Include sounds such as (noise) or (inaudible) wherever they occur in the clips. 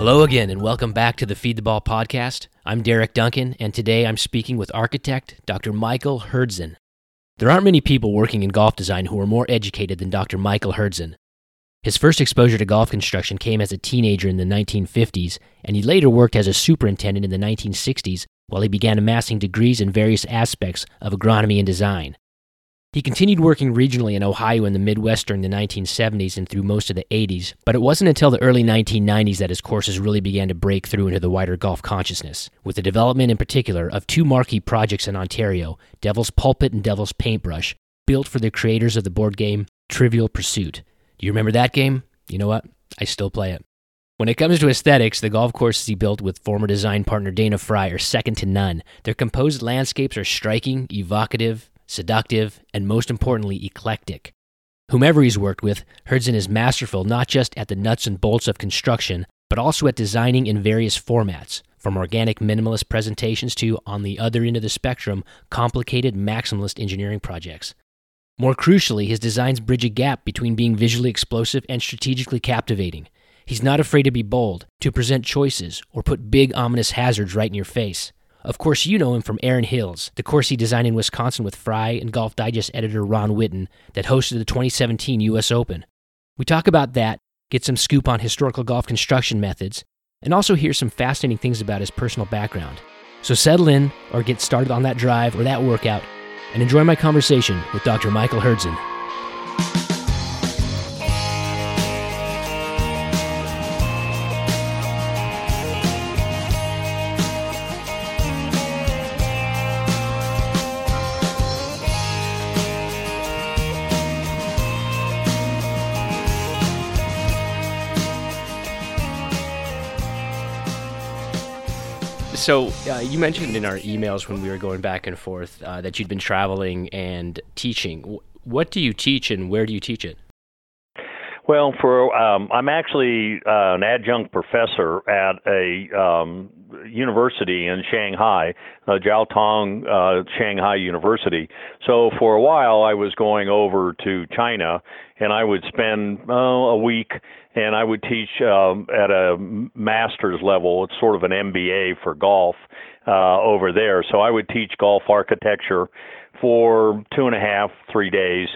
Hello again, and welcome back to the Feed the Ball podcast. I'm Derek Duncan, and today I'm speaking with architect Dr. Michael Hurdzan. There aren't many people working in golf design who are more educated than Dr. Michael Hurdzan. His first exposure to golf construction came as a teenager in the 1950s, and he later worked as a superintendent in the 1960s while he began amassing degrees in various aspects of agronomy and design. He continued working regionally in Ohio and the Midwest during the 1970s and through most of the 80s, but it wasn't until the early 1990s that his courses really began to break through into the wider golf consciousness, with the development in particular of two marquee projects in Ontario, Devil's Pulpit and Devil's Paintbrush, built for the creators of the board game Trivial Pursuit. Do you remember that game? You know what? I still play it. When it comes to aesthetics, the golf courses he built with former design partner Dana Fry are second to none. Their composed landscapes are striking, evocative, seductive, and most importantly, eclectic. Whomever he's worked with, Hurdzan is masterful not just at the nuts and bolts of construction, but also at designing in various formats, from organic minimalist presentations to, on the other end of the spectrum, complicated maximalist engineering projects. More crucially, his designs bridge a gap between being visually explosive and strategically captivating. He's not afraid to be bold, to present choices, or put big ominous hazards right in your face. Of course, you know him from Erin Hills, the course he designed in Wisconsin with Fry and Golf Digest editor Ron Whitten that hosted the 2017 U.S. Open. We talk about that, get some scoop on historical golf construction methods, and also hear some fascinating things about his personal background. So settle in or get started on that drive or that workout and enjoy my conversation with Dr. Michael Hurdzan. So uh, you mentioned in our emails when we were going back and forth uh, that you'd been traveling and teaching. What do you teach, and where do you teach it? Well, for um, I'm actually uh, an adjunct professor at a um, university in Shanghai, uh, Jiao Tong uh, Shanghai University. So for a while, I was going over to China, and I would spend uh, a week and I would teach um, at a master's level. It's sort of an MBA for golf uh, over there. So I would teach golf architecture for two and a half, three days.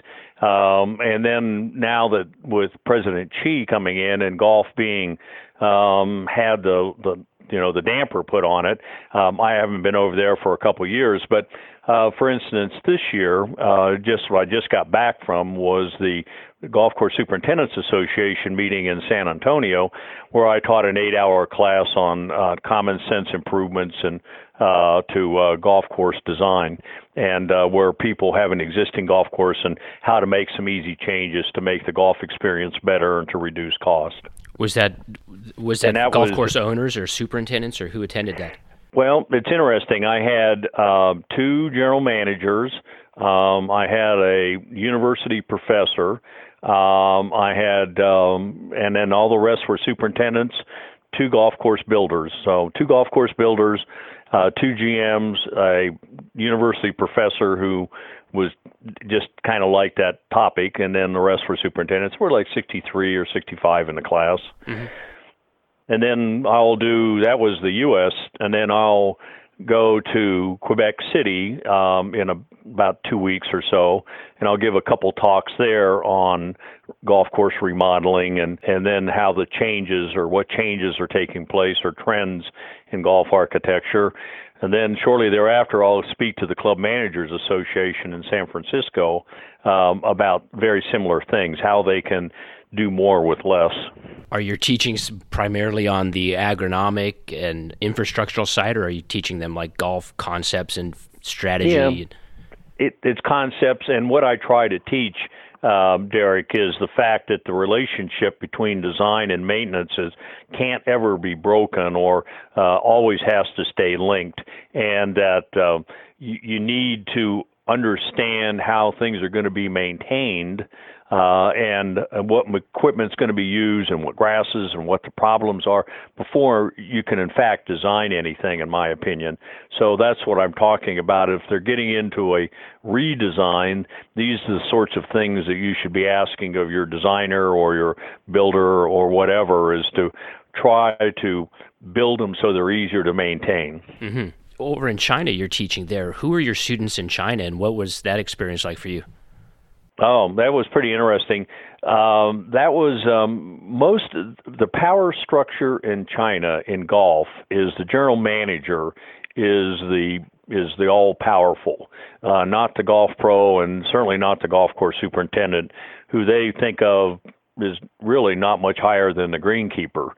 Um, and then now that with President Xi coming in and golf being um, had the the you know the damper put on it, um, I haven't been over there for a couple of years. But uh, for instance, this year, uh, just what I just got back from was the Golf Course Superintendents Association meeting in San Antonio, where I taught an eight-hour class on uh, common sense improvements and uh, to uh, golf course design, and uh, where people have an existing golf course and how to make some easy changes to make the golf experience better and to reduce cost. Was that was that, that golf was, course owners or superintendents or who attended that? Well, it's interesting. I had uh, two general managers. Um, I had a university professor. Um, I had, um, and then all the rest were superintendents, two golf course builders. So two golf course builders, uh, two GMs, a university professor who was just kind of like that topic, and then the rest were superintendents. We're like 63 or 65 in the class. Mm-hmm. And then I'll do that was the U.S. and then I'll go to Quebec City um, in a, about two weeks or so, and I'll give a couple talks there on golf course remodeling and, and then how the changes or what changes are taking place or trends in golf architecture. And then shortly thereafter, I'll speak to the Club Managers Association in San Francisco um, about very similar things, how they can do more with less. Are your teachings primarily on the agronomic and infrastructural side, or are you teaching them like golf concepts and strategy? Yeah, it, it's concepts, and what I try to teach, um, Derek, is the fact that the relationship between design and maintenance is can't ever be broken, or uh, always has to stay linked, and that uh, you, you need to understand how things are going to be maintained uh, and, and what equipment's going to be used and what grasses and what the problems are before you can in fact design anything in my opinion so that's what i'm talking about if they're getting into a redesign these are the sorts of things that you should be asking of your designer or your builder or whatever is to try to build them so they're easier to maintain. Mm-hmm. Over in China, you're teaching there. Who are your students in China, and what was that experience like for you? Oh, that was pretty interesting. Um, that was um, most the power structure in China in golf is the general manager is the is the all powerful, uh, not the golf pro and certainly not the golf course superintendent, who they think of is really not much higher than the greenkeeper.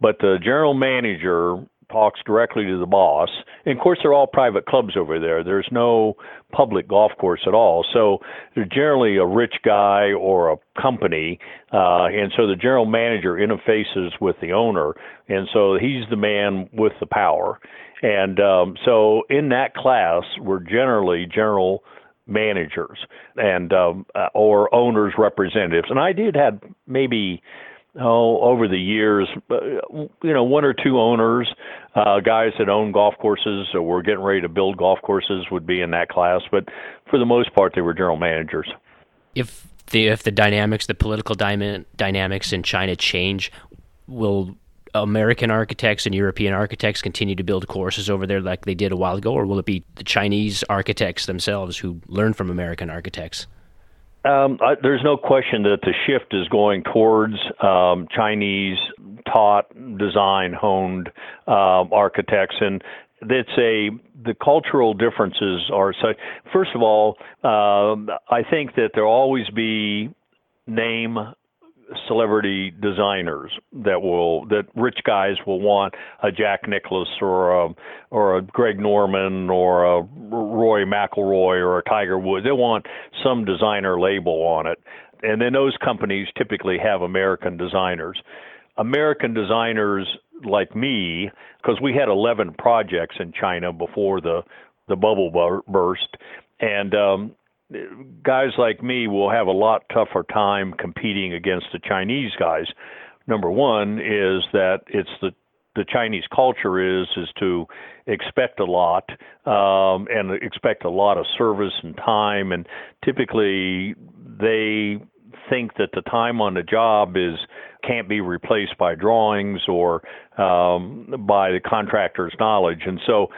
But the general manager talks directly to the boss. And of course, they're all private clubs over there. There's no public golf course at all. So they're generally a rich guy or a company. Uh, and so the general manager interfaces with the owner. And so he's the man with the power. And um, so in that class, we're generally general managers and um, uh, or owners representatives. And I did have maybe oh, over the years, uh, you know, one or two owners, uh, guys that own golf courses or were getting ready to build golf courses would be in that class. But for the most part, they were general managers. If the if the dynamics, the political dyma- dynamics in China change, will American architects and European architects continue to build courses over there like they did a while ago, or will it be the Chinese architects themselves who learn from American architects? Um, I, there's no question that the shift is going towards um, Chinese taught, design honed um, architects, and it's a the cultural differences are such. First of all, um, I think that there'll always be name celebrity designers that will that rich guys will want a Jack Nicklaus or a or a Greg Norman or a Rory McIlroy or a Tiger Woods. They want some designer label on it, and then those companies typically have American designers. American designers like me, because we had 11 projects in China before the the bubble burst, and um, guys like me will have a lot tougher time competing against the Chinese guys. Number one is that it's the the Chinese culture is is to expect a lot um, and expect a lot of service and time, and typically they think that the time on the job is can't be replaced by drawings or um, by the contractor's knowledge, and so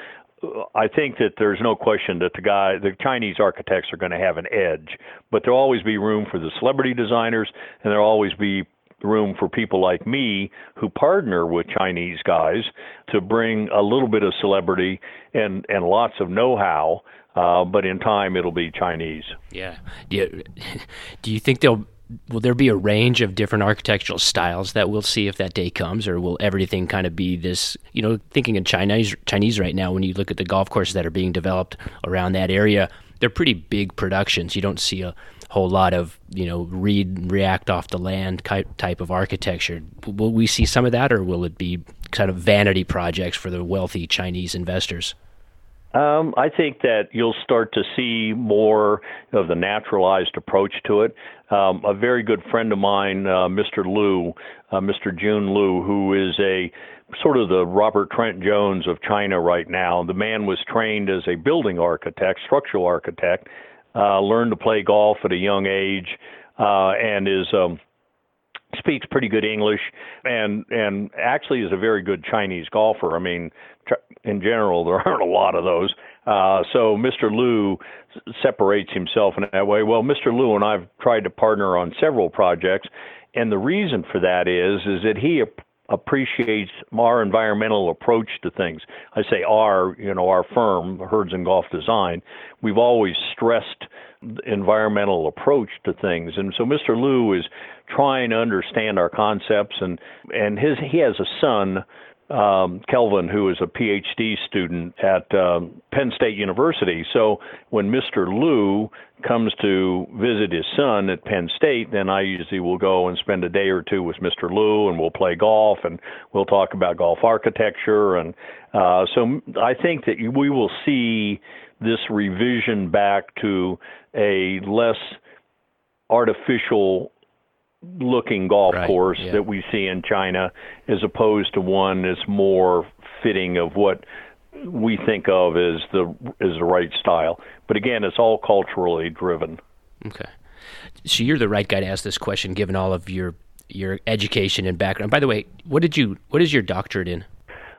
I think that there's no question that the guy, the Chinese architects are going to have an edge, but there'll always be room for the celebrity designers, and there'll always be room for people like me who partner with Chinese guys to bring a little bit of celebrity and and lots of know-how. Uh, but in time, it'll be Chinese. Yeah. Do you, (laughs) do you think they'll will there be a range of different architectural styles that we'll see if that day comes, or will everything kind of be this? You know, thinking in Chinese Chinese right now, when you look at the golf courses that are being developed around that area, they're pretty big productions. You don't see a whole lot of you know read react off the land type of architecture. Will we see some of that, or will it be kind of vanity projects for the wealthy Chinese investors? Um, I think that you'll start to see more of the naturalized approach to it. Um, a very good friend of mine, uh, Mr. Liu, uh, Mr. Jun Liu, who is a sort of the Robert Trent Jones of China right now. The man was trained as a building architect, structural architect, uh, learned to play golf at a young age, uh, and is um, speaks pretty good English and and actually is a very good Chinese golfer. I mean, in general, there (laughs) aren't a lot of those. Uh, so Mr. Liu separates himself in that way. Well, Mr. Liu and I've tried to partner on several projects, and the reason for that is is that he ap- appreciates our environmental approach to things. I say our, you know, our firm, Hurdzan Golf Design, we've always stressed environmental approach to things. And so Mr. Liu is trying to understand our concepts and and his he has a son um, Kelvin, who is a PhD student at um, Penn State University. So when Mr. Liu comes to visit his son at Penn State, then I usually will go and spend a day or two with Mr. Liu, and we'll play golf, and we'll talk about golf architecture, and uh, so I think that we will see this revision back to a less artificial looking golf right, course yeah. that we see in China as opposed to one that's more fitting of what we think of as the as the right style. But again, it's all culturally driven. Okay. So you're the right guy to ask this question given all of your your education and background. By the way, what did you what is your doctorate in?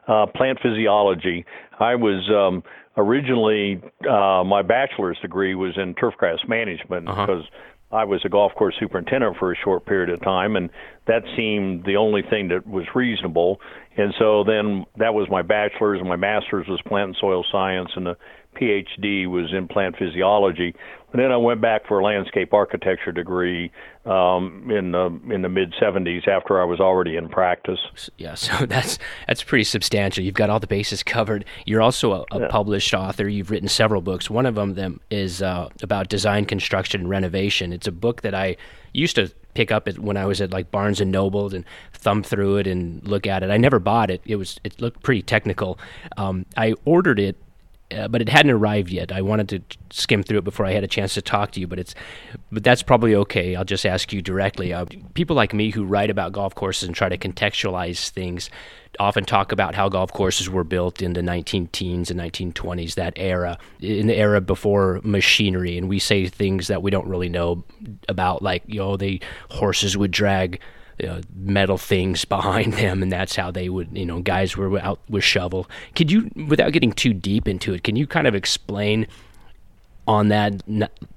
Uh, plant physiology. I was um, originally uh, my bachelor's degree was in turfgrass management uh-huh. because I was a golf course superintendent for a short period of time, and that seemed the only thing that was reasonable. And so then that was my bachelor's, and my master's was plant and soil science, and the PhD was in plant physiology. And then I went back for a landscape architecture degree um, in the in the mid '70s after I was already in practice. Yeah, so (laughs) that's that's pretty substantial. You've got all the bases covered. You're also a, a yeah. published author. You've written several books. One of them, them is uh, about design, construction, and renovation. It's a book that I used to pick up it when I was at like Barnes and Noble and thumb through it and look at it. I never bought it. It was it looked pretty technical. Um, I ordered it uh, but it hadn't arrived yet. I wanted to skim through it before I had a chance to talk to you, but it's, but that's probably okay. I'll just ask you directly. Uh, people like me who write about golf courses and try to contextualize things often talk about how golf courses were built in the 19 teens and 1920s, that era, in the era before machinery, and we say things that we don't really know about, like you know, the horses would drag uh, metal things behind (laughs) them, and that's how they would, you know, guys were out with shovel. Could you, without getting too deep into it, can you kind of explain on that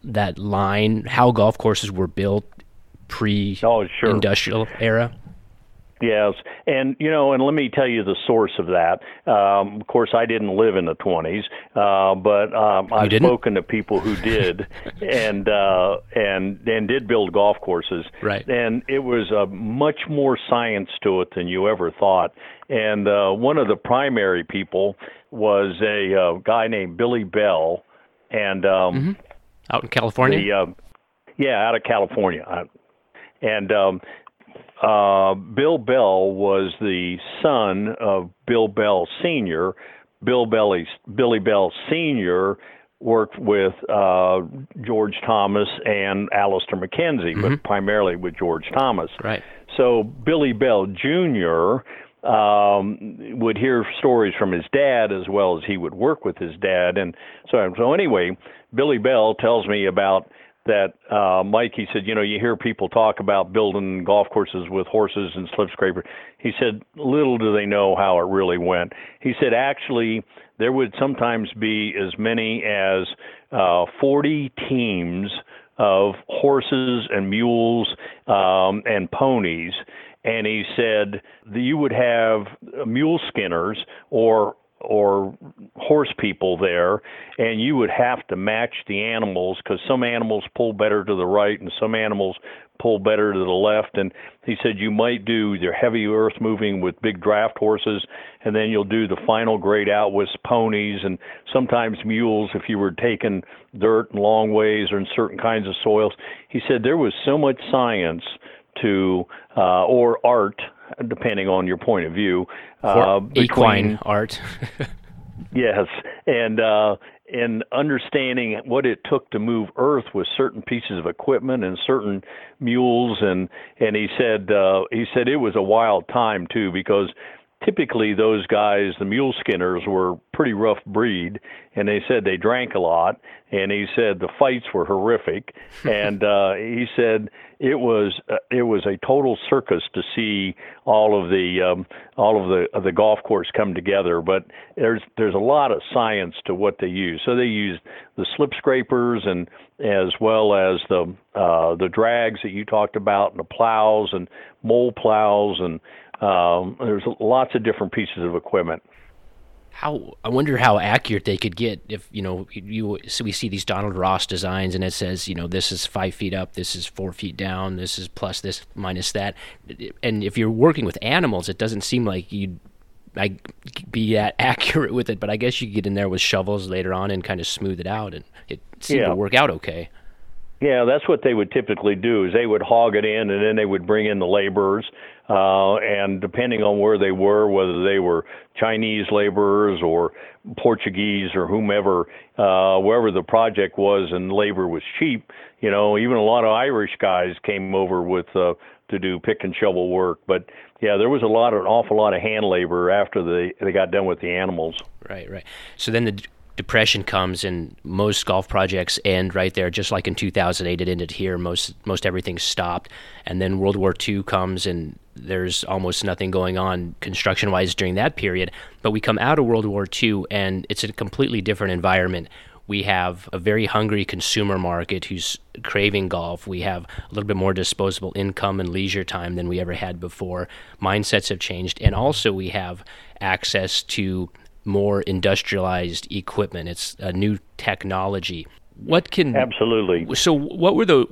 that line how golf courses were built pre-industrial oh, sure. era? Yes, and you know, and let me tell you the source of that. Um, of course, I didn't live in the 20s, uh, but um, I've didn't? spoken to people who did, (laughs) and uh, and and did build golf courses. Right. And it was a much more science to it than you ever thought. And uh, one of the primary people was a uh, guy named Billy Bell, and um, mm-hmm. out in California. The, uh, yeah, out of California. And um, uh, Bill Bell was the son of Bill Bell Sr. Bill Belly, Billy Bell Sr. worked with uh, George Thomas and Alister MacKenzie, mm-hmm. but primarily with George Thomas. Right. So Billy Bell Jr. Um, would hear stories from his dad as well as he would work with his dad, and so so anyway, Billy Bell tells me about that uh, Mike, he said, you know, you hear people talk about building golf courses with horses and slip scraper. He said, little do they know how it really went. He said, actually, there would sometimes be as many as uh, 40 teams of horses and mules um, and ponies. And he said that you would have mule skinners or or horse people there, and you would have to match the animals because some animals pull better to the right and some animals pull better to the left. And he said you might do your heavy earth moving with big draft horses, and then you'll do the final grade out with ponies and sometimes mules if you were taking dirt and long ways or in certain kinds of soils. He said there was so much science to uh, or art depending on your point of view. Uh, between, equine art. (laughs) yes, and uh, and understanding what it took to move earth with certain pieces of equipment and certain mules, and and he said uh, he said it was a wild time too because typically those guys, the mule skinners, were pretty rough breed, and they said they drank a lot, and he said the fights were horrific, (laughs) and uh, he said it was uh, it was a total circus to see all of the um, all of the of the golf course come together. But there's there's a lot of science to what they use. So they use the slip scrapers and as well as the uh, the drags that you talked about, and the plows and mole plows, and um, there's lots of different pieces of equipment how I wonder how accurate they could get if you know you so we see these Donald Ross designs and it says you know this is five feet up, this is four feet down, this is plus this minus that, and if you're working with animals, it doesn't seem like you'd I be that (laughs) accurate with it, but I guess you get in there with shovels later on and kind of smooth it out, and it seemed yeah. to work out okay. Yeah, that's what they would typically do. Is they would hog it in, and then they would bring in the laborers, uh, and depending on where they were, whether they were Chinese laborers or Portuguese or whomever, uh, wherever the project was, and labor was cheap. You know, even a lot of Irish guys came over with uh, to do pick and shovel work. But yeah, there was a lot, an awful lot of hand labor after they they got done with the animals. Right, right. So then the Depression comes and most golf projects end right there, just like in 2008 it ended here. Most most everything stopped, and then World War II comes and there's almost nothing going on construction wise during that period. But we come out of World War II and it's a completely different environment. We have a very hungry consumer market who's craving golf. We have a little bit more disposable income and leisure time than we ever had before. Mindsets have changed. And also, we have access to more industrialized equipment. It's a new technology. What can absolutely? So, what were the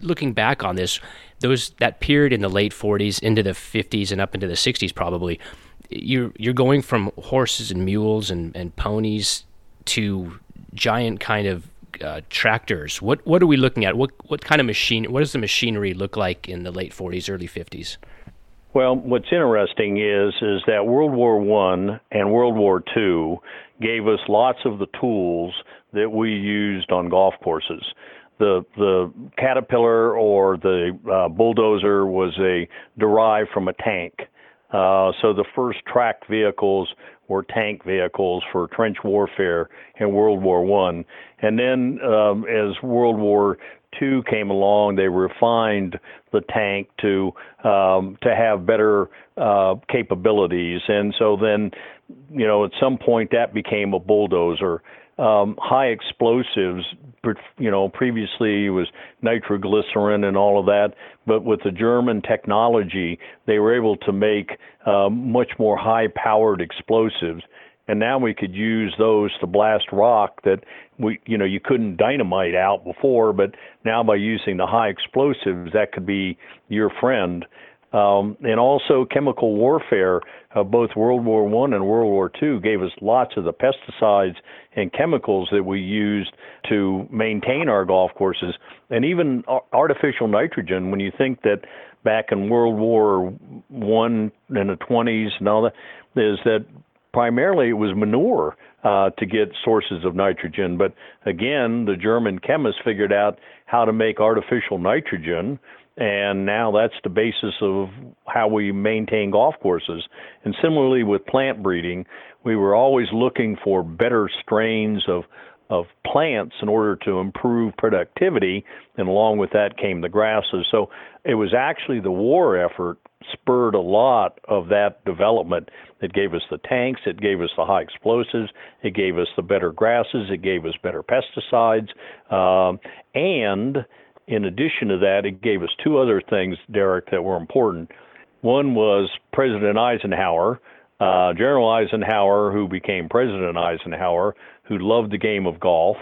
looking back on this? Those that period in the late 40s into the 50s and up into the 60s, probably. You're you're going from horses and mules and, and ponies to giant kind of uh, tractors. What what are we looking at? What what kind of machine? What does the machinery look like in the late 40s, early 50s? Well, what's interesting is is that World War One and World War Two gave us lots of the tools that we used on golf courses. The the caterpillar or the uh, bulldozer was a derived from a tank. Uh, so the first tracked vehicles were tank vehicles for trench warfare in World War One, and then um, as World War two came along, they refined the tank to um, to have better uh, capabilities, and so then, you know, at some point that became a bulldozer. Um, high explosives, you know, previously it was nitroglycerin and all of that, but with the German technology, they were able to make uh, much more high-powered explosives and now we could use those to blast rock that we you know you couldn't dynamite out before but now by using the high explosives that could be your friend um, and also chemical warfare of both World War One and World War Two gave us lots of the pesticides and chemicals that we used to maintain our golf courses, and even artificial nitrogen. When you think that back in World War One in the 20s and all that, is that primarily it was manure uh, to get sources of nitrogen. But again, the German chemists figured out how to make artificial nitrogen, and now that's the basis of how we maintain golf courses. And similarly with plant breeding, we were always looking for better strains of of plants in order to improve productivity, and along with that came the grasses. So it was actually the war effort spurred a lot of that development. It gave us the tanks, it gave us the high explosives, it gave us the better grasses, it gave us better pesticides, um, and in addition to that, it gave us two other things, Derek, that were important. One was President Eisenhower, uh, General Eisenhower, who became President Eisenhower, who loved the game of golf.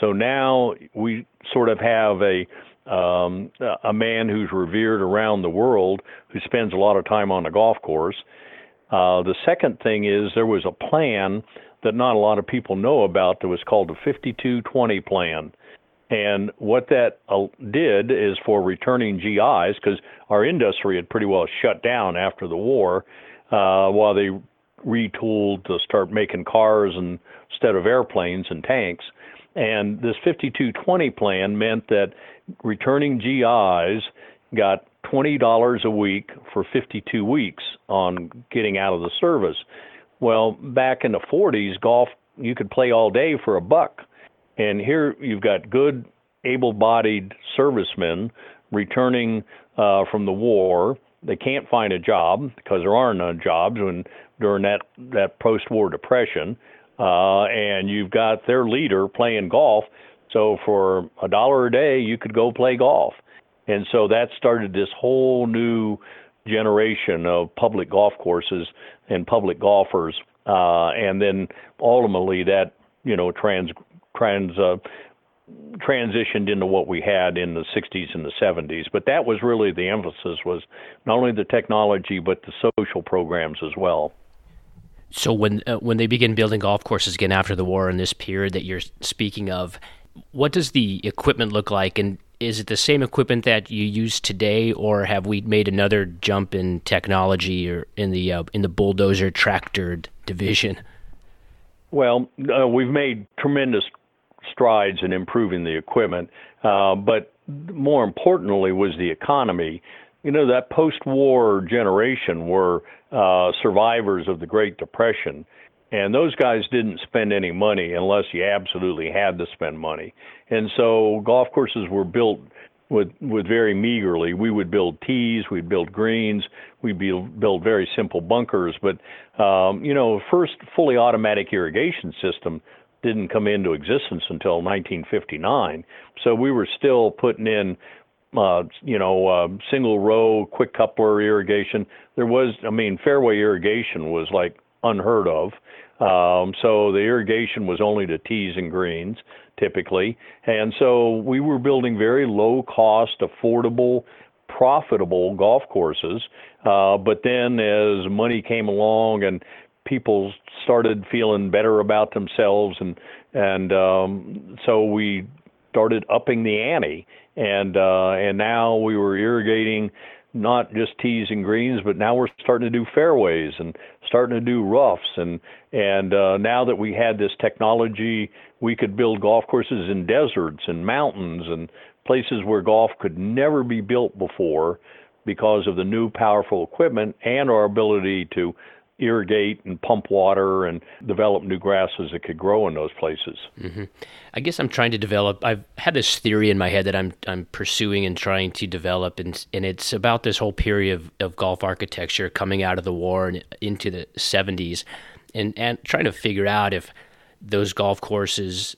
So now we sort of have a um, a man who's revered around the world who spends a lot of time on the golf course. Uh, the second thing is there was a plan that not a lot of people know about that was called the 5220 plan. And what that uh, did is for returning GIs, because our industry had pretty well shut down after the war, uh, while they retooled to start making cars and, instead of airplanes and tanks. And this 5220 plan meant that returning GIs got $20 a week for 52 weeks on getting out of the service. Well, back in the 40s, golf you could play all day for a buck. And here you've got good, able bodied servicemen returning uh, from the war. They can't find a job because there are no jobs when, during that, that post war depression. Uh, and you've got their leader playing golf so for a dollar a day, you could go play golf. And so that started this whole new generation of public golf courses and public golfers. Uh, and then ultimately that, you know, trans, trans, uh, transitioned into what we had in the 60s and the 70s. But that was really the emphasis was not only the technology but the social programs as well. So when uh, when they begin building golf courses again after the war in this period that you're speaking of, what does the equipment look like, and is it the same equipment that you use today, or have we made another jump in technology or in the uh, in the bulldozer tractor division? Well, uh, we've made tremendous strides in improving the equipment, uh, but more importantly was the economy. You know that post-war generation were uh, survivors of the Great Depression, And those guys didn't spend any money unless you absolutely had to spend money. And so golf courses were built with with very meagerly. We would build tees, we'd build greens, we'd build, build very simple bunkers. But um, you know, first fully automatic irrigation system didn't come into existence until 1959. So we were still putting in, uh, you know, uh, single row quick coupler irrigation. There was, I mean, fairway irrigation was like unheard of. Um, so the irrigation was only to tees and greens typically. And so we were building very low cost, affordable, profitable golf courses. Uh, but then as money came along and people started feeling better about themselves and and um, so we started upping the ante and uh, and now we were irrigating not just tees and greens, but now we're starting to do fairways and starting to do roughs. And and uh, now that we had this technology, we could build golf courses in deserts and mountains and places where golf could never be built before because of the new powerful equipment and our ability to irrigate and pump water and develop new grasses that could grow in those places. Mm-hmm. I guess I'm trying to develop. I've had this theory in my head that I'm I'm pursuing and trying to develop, and and it's about this whole period of, of golf architecture coming out of the war and into the 70s, and and trying to figure out if those golf courses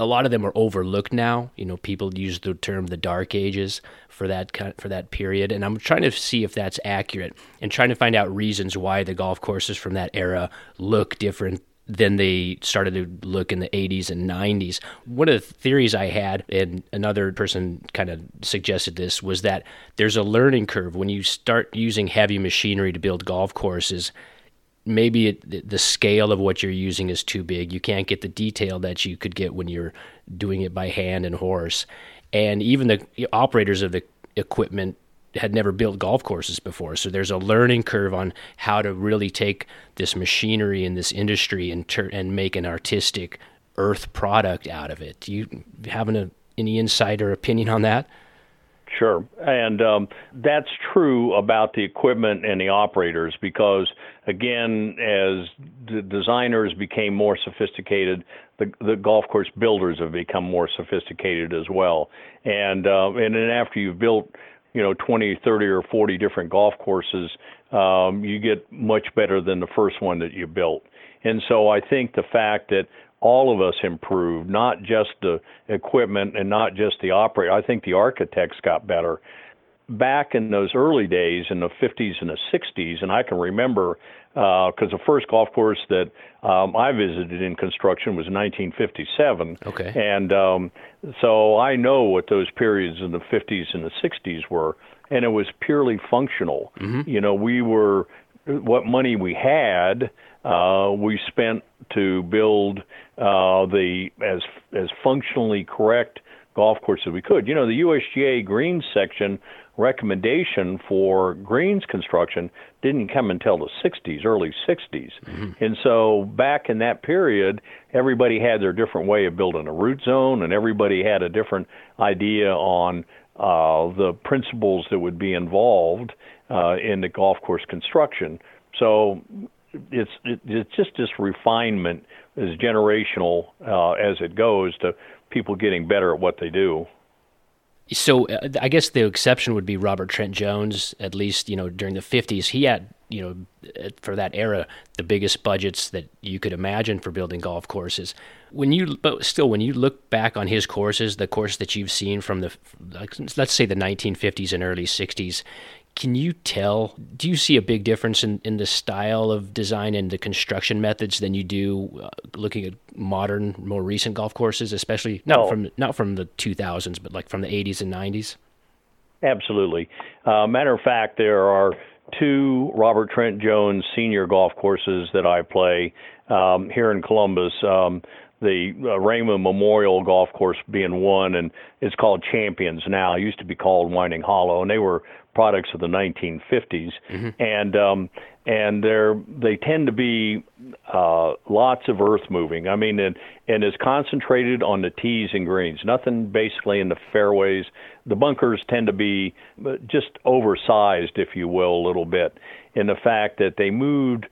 a lot of them are overlooked now. You know, people use the term the dark ages for that for that period, and I'm trying to see if that's accurate and trying to find out reasons why the golf courses from that era look different than they started to look in the 80s and 90s. One of the theories I had, and another person kind of suggested this, was that there's a learning curve when you start using heavy machinery to build golf courses maybe it, the scale of what you're using is too big. You can't get the detail that you could get when you're doing it by hand and horse. And even the operators of the equipment had never built golf courses before. So there's a learning curve on how to really take this machinery in this industry and ter- and make an artistic earth product out of it. Do you have an, any insight or opinion on that? Sure. And um, that's true about the equipment and the operators because, again, as the designers became more sophisticated, the, the golf course builders have become more sophisticated as well. And, uh, and then after you've built, you know, 20, 30, or 40 different golf courses, um, you get much better than the first one that you built. And so I think the fact that all of us improved, not just the equipment and not just the operator. I think the architects got better. Back in those early days in the 50s and the 60s, and I can remember because uh, the first golf course that um, I visited in construction was 1957. Okay. And um, so I know what those periods in the 50s and the 60s were, and it was purely functional. Mm-hmm. You know, we were what money we had, uh, we spent to build uh, the as as functionally correct golf course as we could. You know, the USGA greens section recommendation for greens construction didn't come until the 60s, early 60s. Mm-hmm. And so back in that period, everybody had their different way of building a root zone, and everybody had a different idea on uh, the principles that would be involved uh, in the golf course construction. So it's it, it's just this refinement is generational uh, as it goes to people getting better at what they do. So uh, I guess the exception would be Robert Trent Jones. At least you know during the '50s, he had you know for that era the biggest budgets that you could imagine for building golf courses. When you but still when you look back on his courses, the course that you've seen from the let's say the 1950s and early 60s, can you tell? Do you see a big difference in, in the style of design and the construction methods than you do uh, looking at modern, more recent golf courses, especially not oh. from not from the 2000s, but like from the 80s and 90s? Absolutely. Uh, matter of fact, there are two Robert Trent Jones senior golf courses that I play um, here in Columbus. Um, the uh, Raymond Memorial Golf Course being one, and it's called Champions now. It used to be called Winding Hollow, and they were products of the 1950s, mm-hmm. and um, and they're they tend to be uh, lots of earth moving. I mean, and and it's concentrated on the tees and greens. Nothing basically in the fairways. The bunkers tend to be uh, just oversized, if you will, a little bit, in the fact that they moved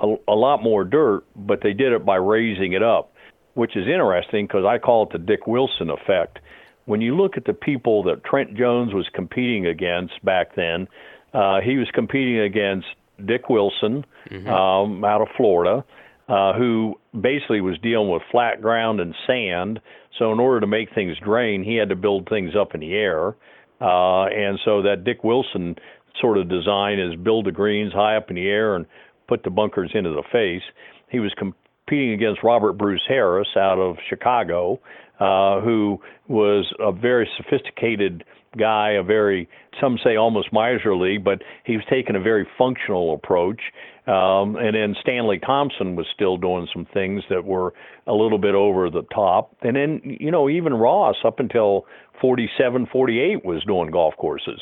a, a lot more dirt, but they did it by raising it up, which is interesting because I call it the Dick Wilson effect. When you look at the people that Trent Jones was competing against back then, uh, he was competing against Dick Wilson mm-hmm. um, out of Florida, uh, who basically was dealing with flat ground and sand. So in order to make things drain, he had to build things up in the air. Uh, and so that Dick Wilson sort of design is build the greens high up in the air and put the bunkers into the face. He was competing against Robert Bruce Harris out of Chicago, uh, who was a very sophisticated guy, a very, some say almost miserly, but he was taking a very functional approach. Um, and then Stanley Thompson was still doing some things that were a little bit over the top. And then, you know, even Ross up until 47, 48 was doing golf courses.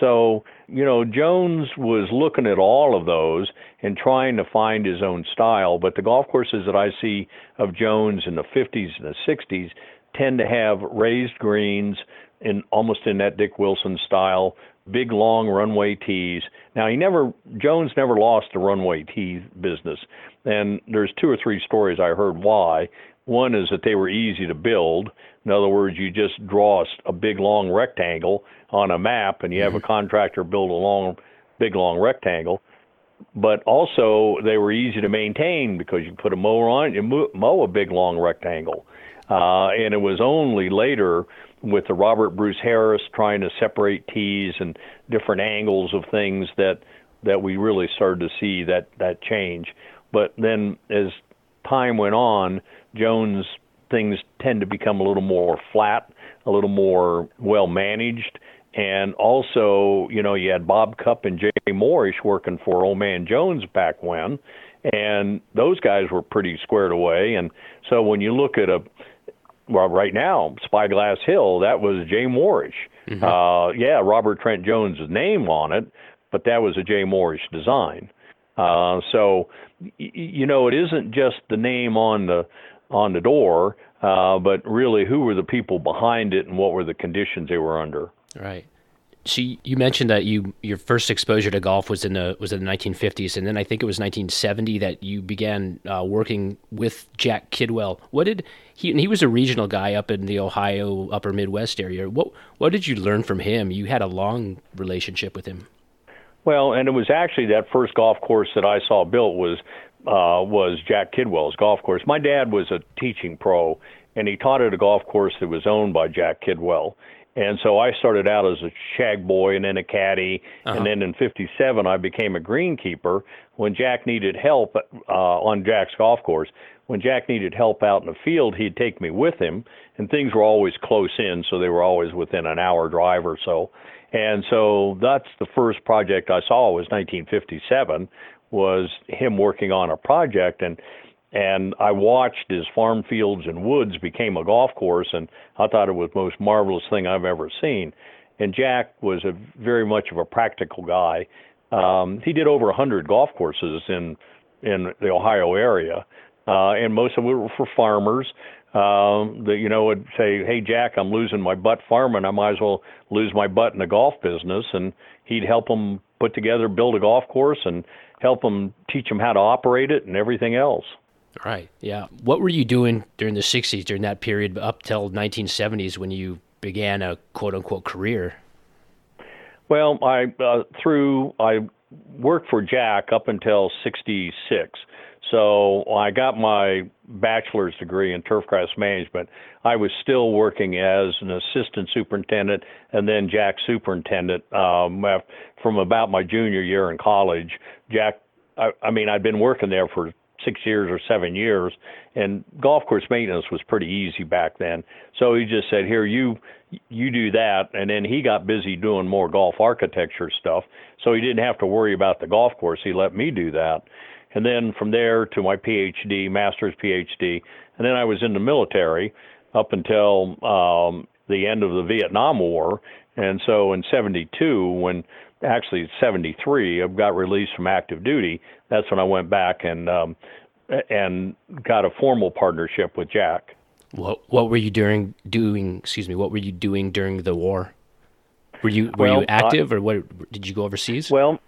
So, you know, Jones was looking at all of those and trying to find his own style. But the golf courses that I see of Jones in the 50s and the 60s tend to have raised greens in almost in that Dick Wilson style, big long runway tees. Now he never Jones never lost the runway tee business, and there's two or three stories I heard why. One is that they were easy to build. In other words, you just draw a, big long rectangle on a map, and you have mm-hmm. a contractor build a long, big long rectangle. But also, they were easy to maintain because you put a mower on it, you mow a big long rectangle. Uh, and it was only later with the Robert Bruce Harris trying to separate tees and different angles of things that that we really started to see that that change. But then as time went on, Jones things tend to become a little more flat, a little more well managed. And also, you know, you had Bob Cupp and Jay Morrish working for Old Man Jones back when, and those guys were pretty squared away. And so when you look at a well, right now, Spyglass Hill, that was Jay Morrish. Mm-hmm. Uh, yeah, Robert Trent Jones' name on it, but that was a Jay Morrish design. Uh, so, y- you know, it isn't just the name on the on the door, uh, but really who were the people behind it and what were the conditions they were under. Right. So you mentioned that you your first exposure to golf was in the was in the 1950s, and then I think it was 1970 that you began uh, working with Jack Kidwell. What did he? And he was a regional guy up in the Ohio Upper Midwest area. What what did you learn from him? You had a long relationship with him. Well, and it was actually that first golf course that I saw built was uh, was Jack Kidwell's golf course. My dad was a teaching pro, and he taught at a golf course that was owned by Jack Kidwell. And so I started out as a shag boy and then a caddy. Uh-huh. And then in 57, I became a greenkeeper when Jack needed help uh, on Jack's golf course. When Jack needed help out in the field, he'd take me with him. And things were always close in, so they were always within an hour drive or so. And so that's the first project I saw was 1957 was him working on a project and and I watched as farm fields and woods became a golf course, and I thought it was the most marvelous thing I've ever seen. And Jack was a very much of a practical guy. Um, he did over a hundred golf courses in in the Ohio area, uh, and most of them were for farmers. Um, that you know would say, "Hey Jack, I'm losing my butt farming. I might as well lose my butt in the golf business." And he'd help them put together, build a golf course, and help them teach them how to operate it and everything else. Right. Yeah. What were you doing during the 60s, during that period up till 1970s when you began a quote unquote career? Well, I uh, through I worked for Jack up until 66. So I got my bachelor's degree in turfgrass management. I was still working as an assistant superintendent and then Jack superintendent um, from about my junior year in college. Jack, I, I mean, I'd been working there for six years or seven years, and golf course maintenance was pretty easy back then. So he just said, "Here, you you do that," and then he got busy doing more golf architecture stuff. So he didn't have to worry about the golf course. He let me do that, and then from there to my PhD, master's PhD, and then I was in the military up until um, the end of the Vietnam War. And so in 72, when actually 73, I got released from active duty. That's when I went back and um, and got a formal partnership with Jack. What what were you during doing? Excuse me. What were you doing during the war? Were you were well, you active, or what? Did you go overseas? Well,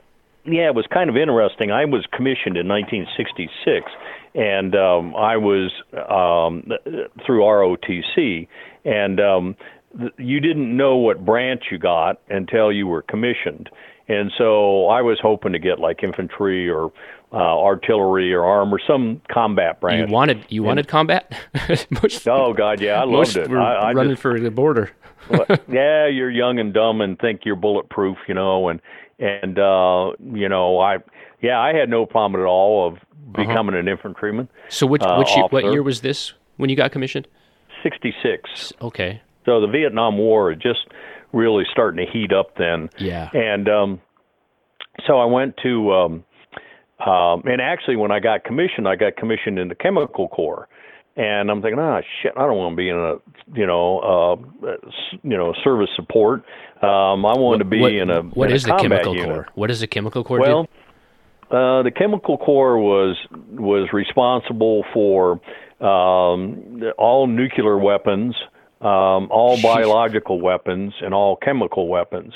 yeah, it was kind of interesting. I was commissioned in 1966, and um, I was um, through ROTC, and um, you didn't know what branch you got until you were commissioned. And so I was hoping to get like infantry or uh, artillery or arm or some combat branch. You wanted you wanted and, combat? (laughs) most, oh God, yeah, I loved it. Were I, I running just, for the border. (laughs) yeah, you're young and dumb and think you're bulletproof, you know, and and uh, you know, I yeah, I had no problem at all of uh-huh. becoming an infantryman. So which uh, which year, what year was this when you got commissioned? Sixty six. Okay. So the Vietnam War just really starting to heat up then. Yeah. And um, so I went to um, um, and actually when I got commissioned, I got commissioned in the Chemical Corps. And I'm thinking, ah, oh, shit, I don't want to be in a, you know, uh, you know, service support. Um, I wanted to be what, in a. What in is a the chemical unit. corps? What does the chemical corps well. Uh, the chemical corps was was responsible for um, all nuclear weapons, um, all (laughs) biological weapons, and all chemical weapons.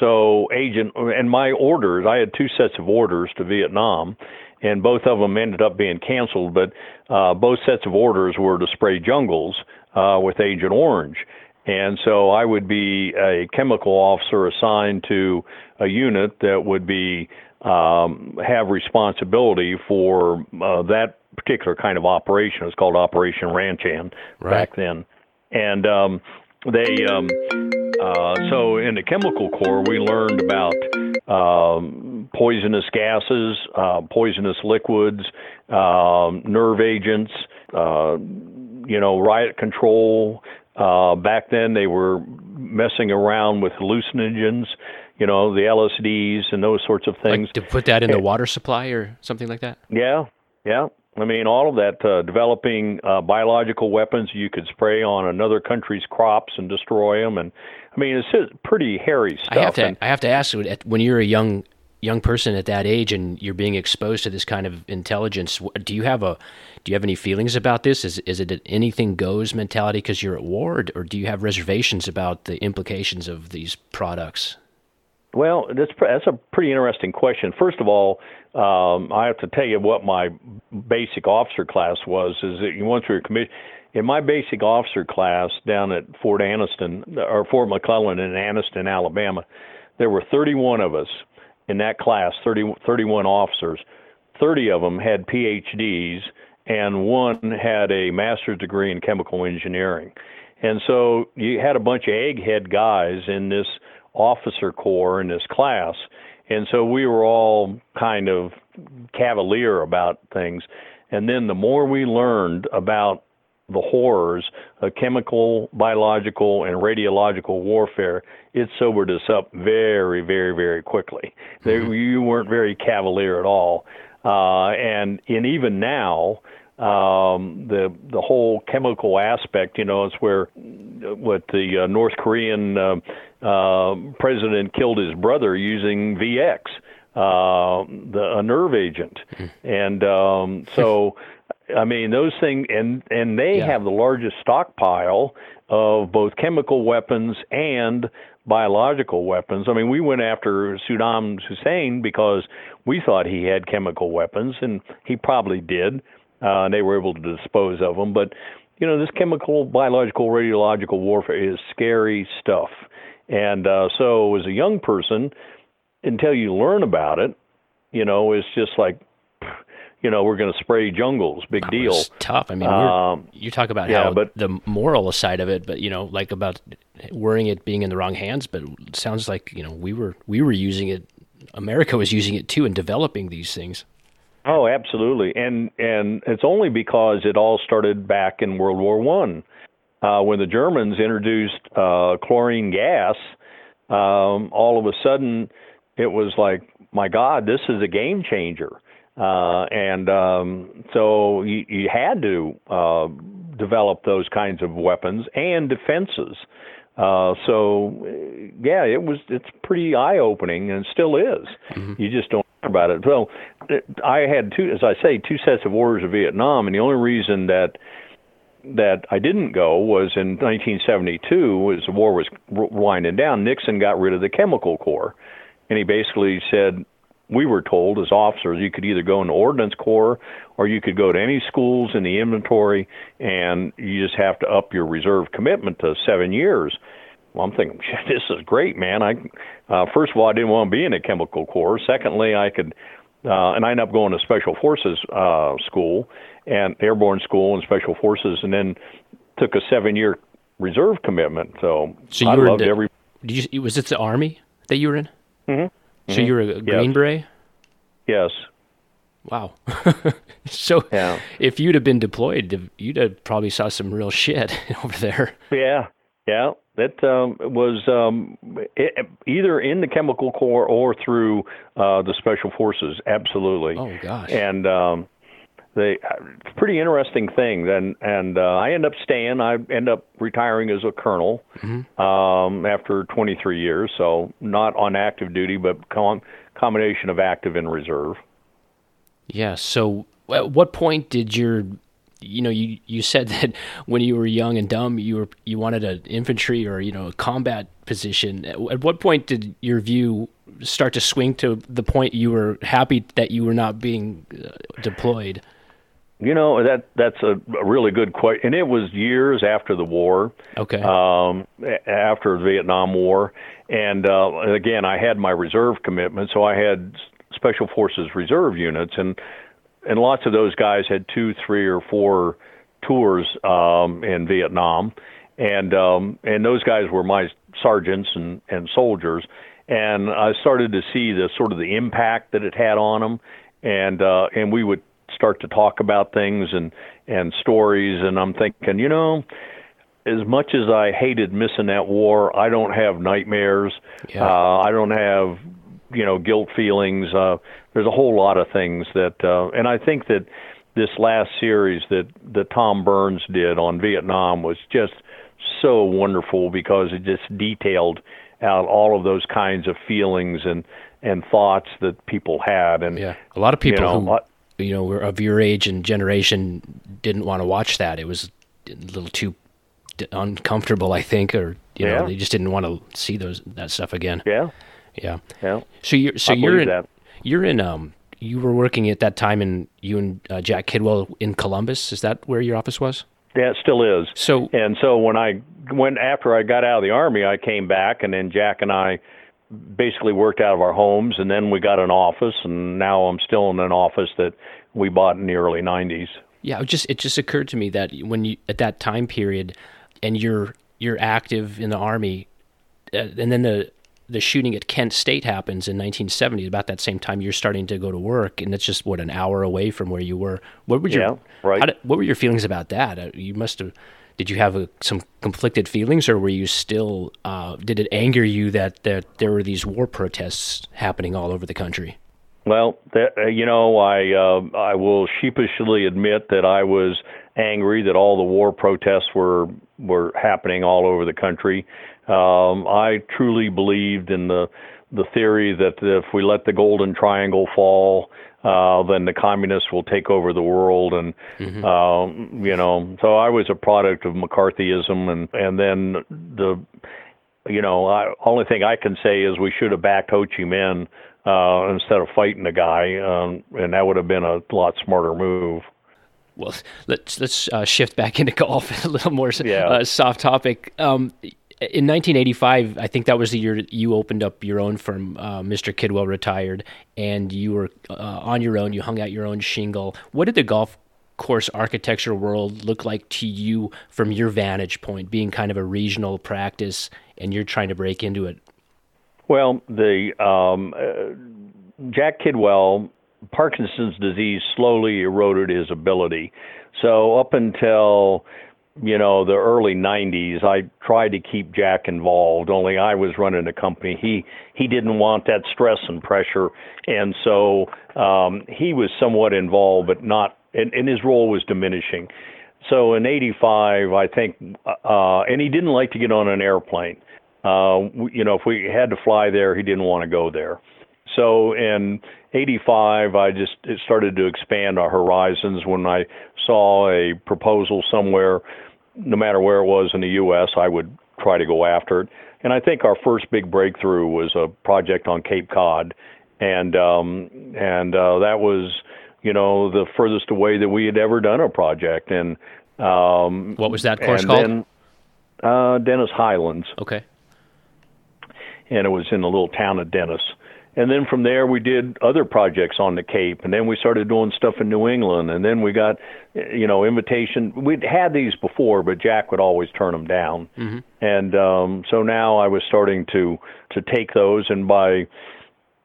So, agent and my orders, I had two sets of orders to Vietnam, and both of them ended up being canceled. But uh, both sets of orders were to spray jungles uh, with Agent Orange. And so I would be a chemical officer assigned to a unit that would be um, have responsibility for uh, that particular kind of operation. It's called Operation Ranch Hand right. back then. And um, they um, uh, so in the chemical corps we learned about um, poisonous gases, uh, poisonous liquids, um, nerve agents, uh, you know, riot control. Uh, back then, they were messing around with hallucinogens, you know, the LSDs and those sorts of things. Like to put that in the water supply or something like that? Yeah, yeah. I mean, all of that, uh, developing uh, biological weapons you could spray on another country's crops and destroy them, and I mean, it's pretty hairy stuff. I have to, and, I have to ask you, when you're a young young person at that age and you're being exposed to this kind of intelligence, do you have a, do you have any feelings about this? Is is it an anything goes mentality because you're at war, or do you have reservations about the implications of these products? Well, that's that's a pretty interesting question. First of all, um, I have to tell you what my basic officer class was. Is that once we were commissioned in my basic officer class down at Fort Anniston or Fort McClellan in Anniston, Alabama, there were 31 of us in that class, 30, 31 officers. 30 of them had PhDs, and one had a master's degree in chemical engineering. And so you had a bunch of egghead guys in this officer corps in this class. And so we were all kind of cavalier about things. And then the more we learned about the horrors of chemical, biological, and radiological warfare, it sobered us up very, very, very quickly. Mm-hmm. you weren't very cavalier at all. Uh, and, and even now, um, the the whole chemical aspect, you know, it's where what the uh, North Korean uh, uh, president killed his brother using VX, uh, the a nerve agent, mm-hmm. and um, so. (laughs) I mean those things, and and they yeah. have the largest stockpile of both chemical weapons and biological weapons. I mean, we went after Saddam Hussein because we thought he had chemical weapons, and he probably did uh, they were able to dispose of them. But you know, this chemical, biological, radiological warfare is scary stuff. And uh, so, as a young person, until you learn about it, you know, it's just like, you know, we're going to spray jungles. Big deal. tough. I mean, um, you talk about yeah, how but, the moral side of it, but you know, like about worrying it being in the wrong hands. But it sounds like you know we were we were using it. America was using it too in developing these things. Oh, absolutely, and and it's only because it all started back in World War One, when the Germans introduced uh, chlorine gas. Um, all of a sudden, it was like, my God, this is a game changer, uh, and um, so you, you had to uh, develop those kinds of weapons and defenses. Uh, so, yeah, it was. It's pretty eye opening, and still is. Mm-hmm. You just don't about it. Well, I had two, as I say, two sets of orders of Vietnam, and the only reason that that I didn't go was in 1972, as the war was winding down. Nixon got rid of the Chemical Corps, and he basically said, we were told as officers you could either go in the Ordnance Corps or you could go to any schools in the inventory, and you just have to up your reserve commitment to seven years. Well, I'm thinking, (laughs) this is great, man. I uh, first of all, I didn't want to be in a chemical corps. Secondly, I could, uh, and I ended up going to special forces uh, school and airborne school and special forces, and then took a seven-year reserve commitment. So, so you I were loved the, every. Did you? Was it the army that you were in? Mm-hmm. So you were a Green Yes. Beret. Yes. Wow. (laughs) so Yeah. if you'd have been deployed, you'd have probably saw some real shit (laughs) over there. Yeah, yeah. That um, was um, it, either in the chemical corps or through uh, the special forces. Absolutely. Oh gosh. And um, they it's pretty interesting thing. Then and uh, I end up staying. I end up retiring as a colonel um, after 23 years. So not on active duty, but com- combination of active and reserve. Yeah. So, at what point did your, you know, you you said (laughs) that when you were young and dumb, you were you wanted an infantry or you know a combat position. At, at what point did your view start to swing to the point you were happy that you were not being uh, deployed? You know that that's a, a really good question, and it was years after the war. Okay. um, after the Vietnam War. And uh, again, I had my reserve commitment, so I had special forces reserve units, and and lots of those guys had two, three, or four tours um, in Vietnam, and um, and those guys were my sergeants and and soldiers, and I started to see the sort of the impact that it had on them, and uh, and we would start to talk about things and and stories, and I'm thinking, you know as much as I hated missing that war, I don't have nightmares. Yeah. Uh, I don't have, you know, guilt feelings. Uh, there's a whole lot of things that, uh, and I think that this last series that that Tom Burns did on Vietnam was just so wonderful because it just detailed out all of those kinds of feelings and and thoughts that people had. And yeah. A lot of people know, who what- you know were of your age and generation didn't want to watch that. It was a little too uncomfortable, I think, or you know Yeah. they just didn't want to see those that stuff again. yeah, Yeah. yeah. So you're so I you're in that. You're in um you were working at that time in you and uh, Jack Kidwell in Columbus. Is that where your office was? Yeah, it still is. So And so when I went after I got out of the army, I came back, and then Jack and I basically worked out of our homes, and then we got an office, and now I'm still in an office that we bought in the early '90s. yeah, it just it just occurred to me that when you at that time period, and you're you're active in the army, uh, and then the the shooting at Kent State happens in 1970. About that same time, you're starting to go to work, and it's just what an hour away from where you were. What were your Yeah, right. did, what were your feelings about that? Uh, You must have. Did you have a, some conflicted feelings, or were you still? Uh, did it anger you that, that there were these war protests happening all over the country? Well, that, uh, you know, I uh, I will sheepishly admit that I was angry that all the war protests were were happening all over the country. Um, I truly believed in the the theory that if we let the Golden Triangle fall, uh, then the communists will take over the world, and um, you know, so I was a product of McCarthyism, and and then the you know, I, only thing I can say is we should have backed Ho Chi Minh uh, instead of fighting the guy, um, and that would have been a lot smarter move. Well, let's let's uh, shift back (laughs) into golf a little more Yeah. uh, soft topic. Um, in 1985, I think that was the year you opened up your own firm. Uh, Mr. Kidwell retired, and you were uh, on your own. You hung out your own shingle. What did the golf course architecture world look like to you from your vantage point, being kind of a regional practice, and you're trying to break into it? Well, the um, uh, Jack Kidwell, Parkinson's disease slowly eroded his ability. So up until you know the early 90s, I tried to keep Jack involved. Only I was running the company. He he didn't want that stress and pressure, and so um, he was somewhat involved, but not. And, and his role was diminishing. So in '85, I think, uh, and he didn't like to get on an airplane. Uh, you know, if we had to fly there, he didn't want to go there. So in '85, I just it started to expand our horizons when I saw a proposal somewhere, no matter where it was in the U.S., I would try to go after it. And I think our first big breakthrough was a project on Cape Cod, and um, and uh, that was you know the furthest away that we had ever done a project. And um, what was that course called? Then, uh, Dennis Highlands. Okay. And it was in the little town of Dennis. And then from there, we did other projects on the Cape, and then we started doing stuff in New England, and then we got, you know, invitation. We'd had these before, but Jack would always turn them down, mm-hmm. and um, so now I was starting to to take those, and by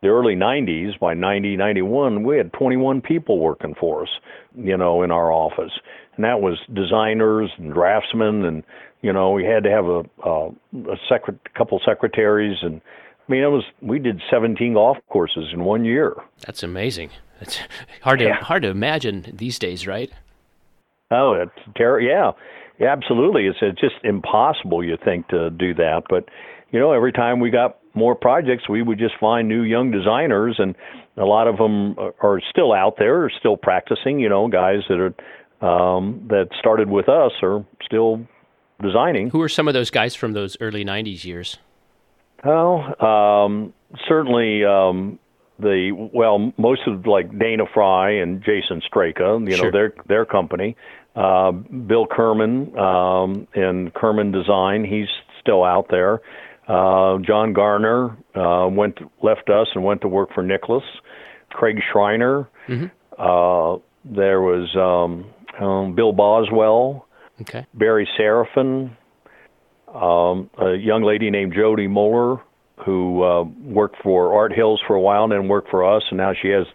the early 90s, by 90, 91, we had 21 people working for us, you know, in our office, and that was designers and draftsmen, and you know, we had to have a a, a secret, couple secretaries and I mean, it was we did 17 golf courses in one year. That's amazing. It's hard to yeah. hard to imagine these days, right? Oh, it's terrible. Yeah, yeah, absolutely. It's, it's just impossible. You think to do that, but you know, every time we got more projects, we would just find new young designers, and a lot of them are still out there, are still practicing. You know, guys that are um, that started with us are still designing. Who are some of those guys from those early '90s years? Oh, um, certainly um, the well, most of like Dana Fry and Jason Straka, you know, sure. their their company. Uh, Bill Kerman um, in Kerman Design, he's still out there. Uh, John Garner uh, went left us and went to work for Nicklaus. Craig Schreiner. Mm-hmm. Uh, there was um, um, Bill Boswell. Okay. Barry Seraphin um, a young lady named Jody Moore who uh, worked for Art Hills for a while and then worked for us, and now she has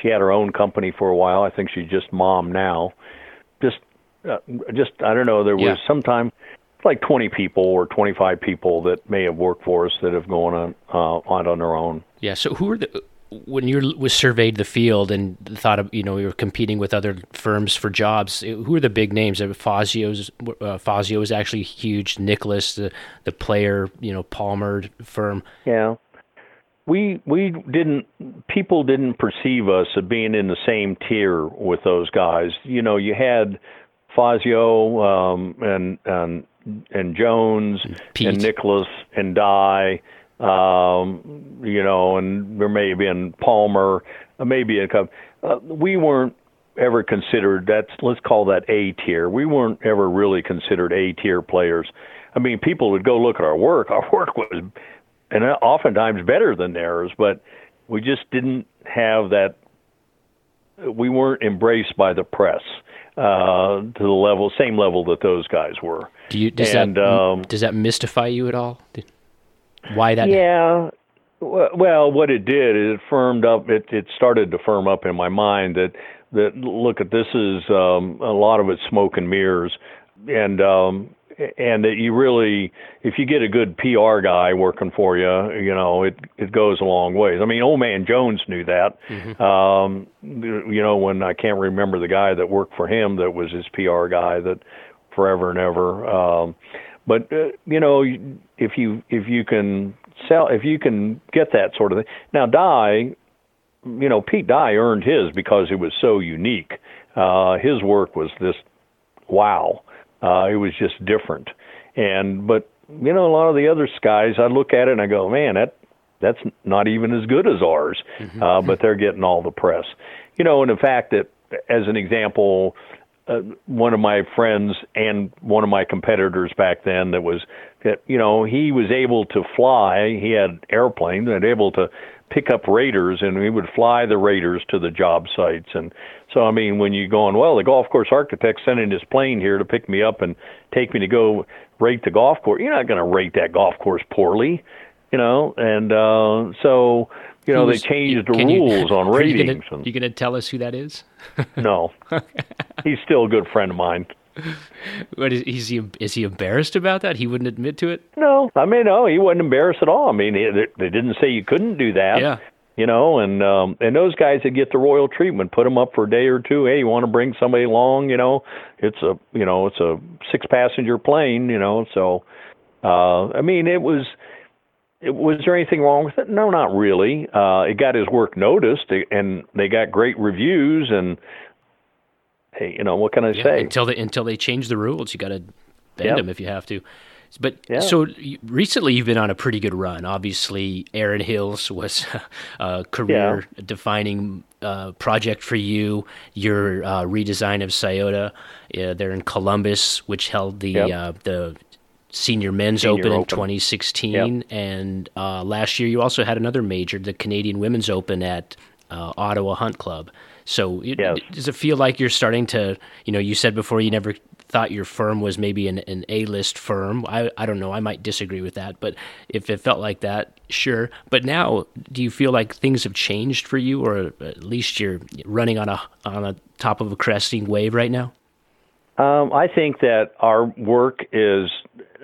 she had her own company for a while. I think she's just mom now. Just uh, just I don't know. There was yeah. sometime like 20 people or 25 people that may have worked for us that have gone on uh, on on their own. Yeah. So who are the when you was surveyed the field and thought of you know you were competing with other firms for jobs, who are the big names? Fazio's uh, Fazio is actually huge. Nicklaus, the the player, you know Palmer firm. Yeah, we we didn't people didn't perceive us as being in the same tier with those guys. You know, you had Fazio um, and and and Jones Pete. and Nicklaus and Dye um, you know, and there may have been Palmer, uh, maybe a couple. Uh, we weren't ever considered that's let's call that A tier. We weren't ever really considered A tier players. I mean, people would go look at our work. Our (laughs) work was, and oftentimes better than theirs, but we just didn't have that. We weren't embraced by the press uh, to the level, same level that those guys were. Do you does and, that um, does that mystify you at all? Why that? Yeah. Well, what it did is it firmed up. It it started to firm up in my mind that that look at this is um, a lot of it's smoke and mirrors, and um, and that you really, if you get a good PR guy working for you, you know, it it goes a long ways. I mean, old man Jones knew that. Mm-hmm. Um, you know, when I can't remember the guy that worked for him that was his PR guy that forever and ever. Um, but uh, you know, if you if you can sell, if you can get that sort of thing. Now, Dye, you know, Pete Dye earned his because it was so unique. Uh, his work was this wow. Uh, it was just different. And but you know, a lot of the other guys, I look at it and I go, man, that that's not even as good as ours. Mm-hmm. Uh, but they're getting all the press. You know, and the fact that, as an example, uh, one of my friends and one of my competitors back then that was that you know he was able to fly. He had airplanes and able to pick up raters and he would fly the raters to the job sites. And so i mean when you're going well the golf course architect sending his plane here to pick me up and take me to go rate the golf course. You're not going to rate that golf course poorly you know? And uh so you know Who's, they changed the rules you, on (laughs) are ratings You gonna, you gonna tell us who that is? (laughs) no (laughs) he's still a good friend of mine what is, is he? Is he embarrassed about that? He wouldn't admit to it. No, I mean, no, he wasn't embarrassed at all. I mean, they, they didn't say you couldn't do that. Yeah. You know, and um, and those guys that get the royal treatment, put them up for a day or two. Hey, you want to bring somebody along? You know, it's a you know it's a six passenger plane. You know, so uh, I mean, it was. It, was there anything wrong with it? No, not really. Uh, it got his work noticed, and they got great reviews, and hey, you know what can I Yeah, say? Until they until they change the rules, you got to bend Yep. them if you have to. But yeah. so recently, you've been on a pretty good run. Obviously, Erin Hills was (laughs) a career-defining uh, project for you. Your uh, redesign of Scioto uh, they're in Columbus, which held the yep. Uh, the Senior Men's Senior Open, in 2016, yep. and uh, last year you also had another major, the Canadian Women's Open at uh, Ottawa Hunt Club. So, it, yes. does it feel like you're starting to, you know, you said before you never thought your firm was maybe an, an A-list firm. I, I don't know. I might disagree with that, but if it felt like that, sure. But now, do you feel like things have changed for you, or at least you're running on a on a top of a cresting wave right now? Um, I think that our work is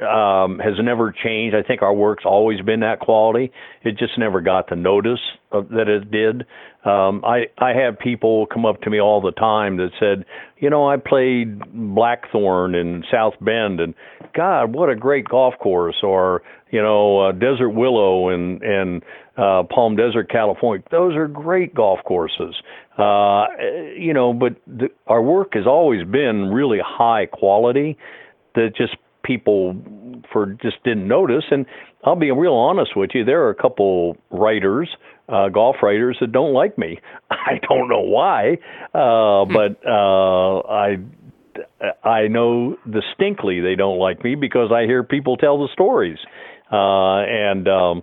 um, has never changed. I think our work's always been that quality. It just never got the notice of, that it did. Um, I I have people come up to me all the time that said, you know, I played Blackthorn in South Bend, and God, what a great golf course, or you know, uh, Desert Willow in in uh, Palm Desert, California. Those are great golf courses. Uh, you know, but the, our work has always been really high quality. That just people for just didn't notice. And I'll be real honest with you, there are a couple writers, uh, golf writers, that don't like me. (laughs) I don't know why, uh, hmm. but uh, I I know distinctly they don't like me because I hear people tell the stories, uh, and um,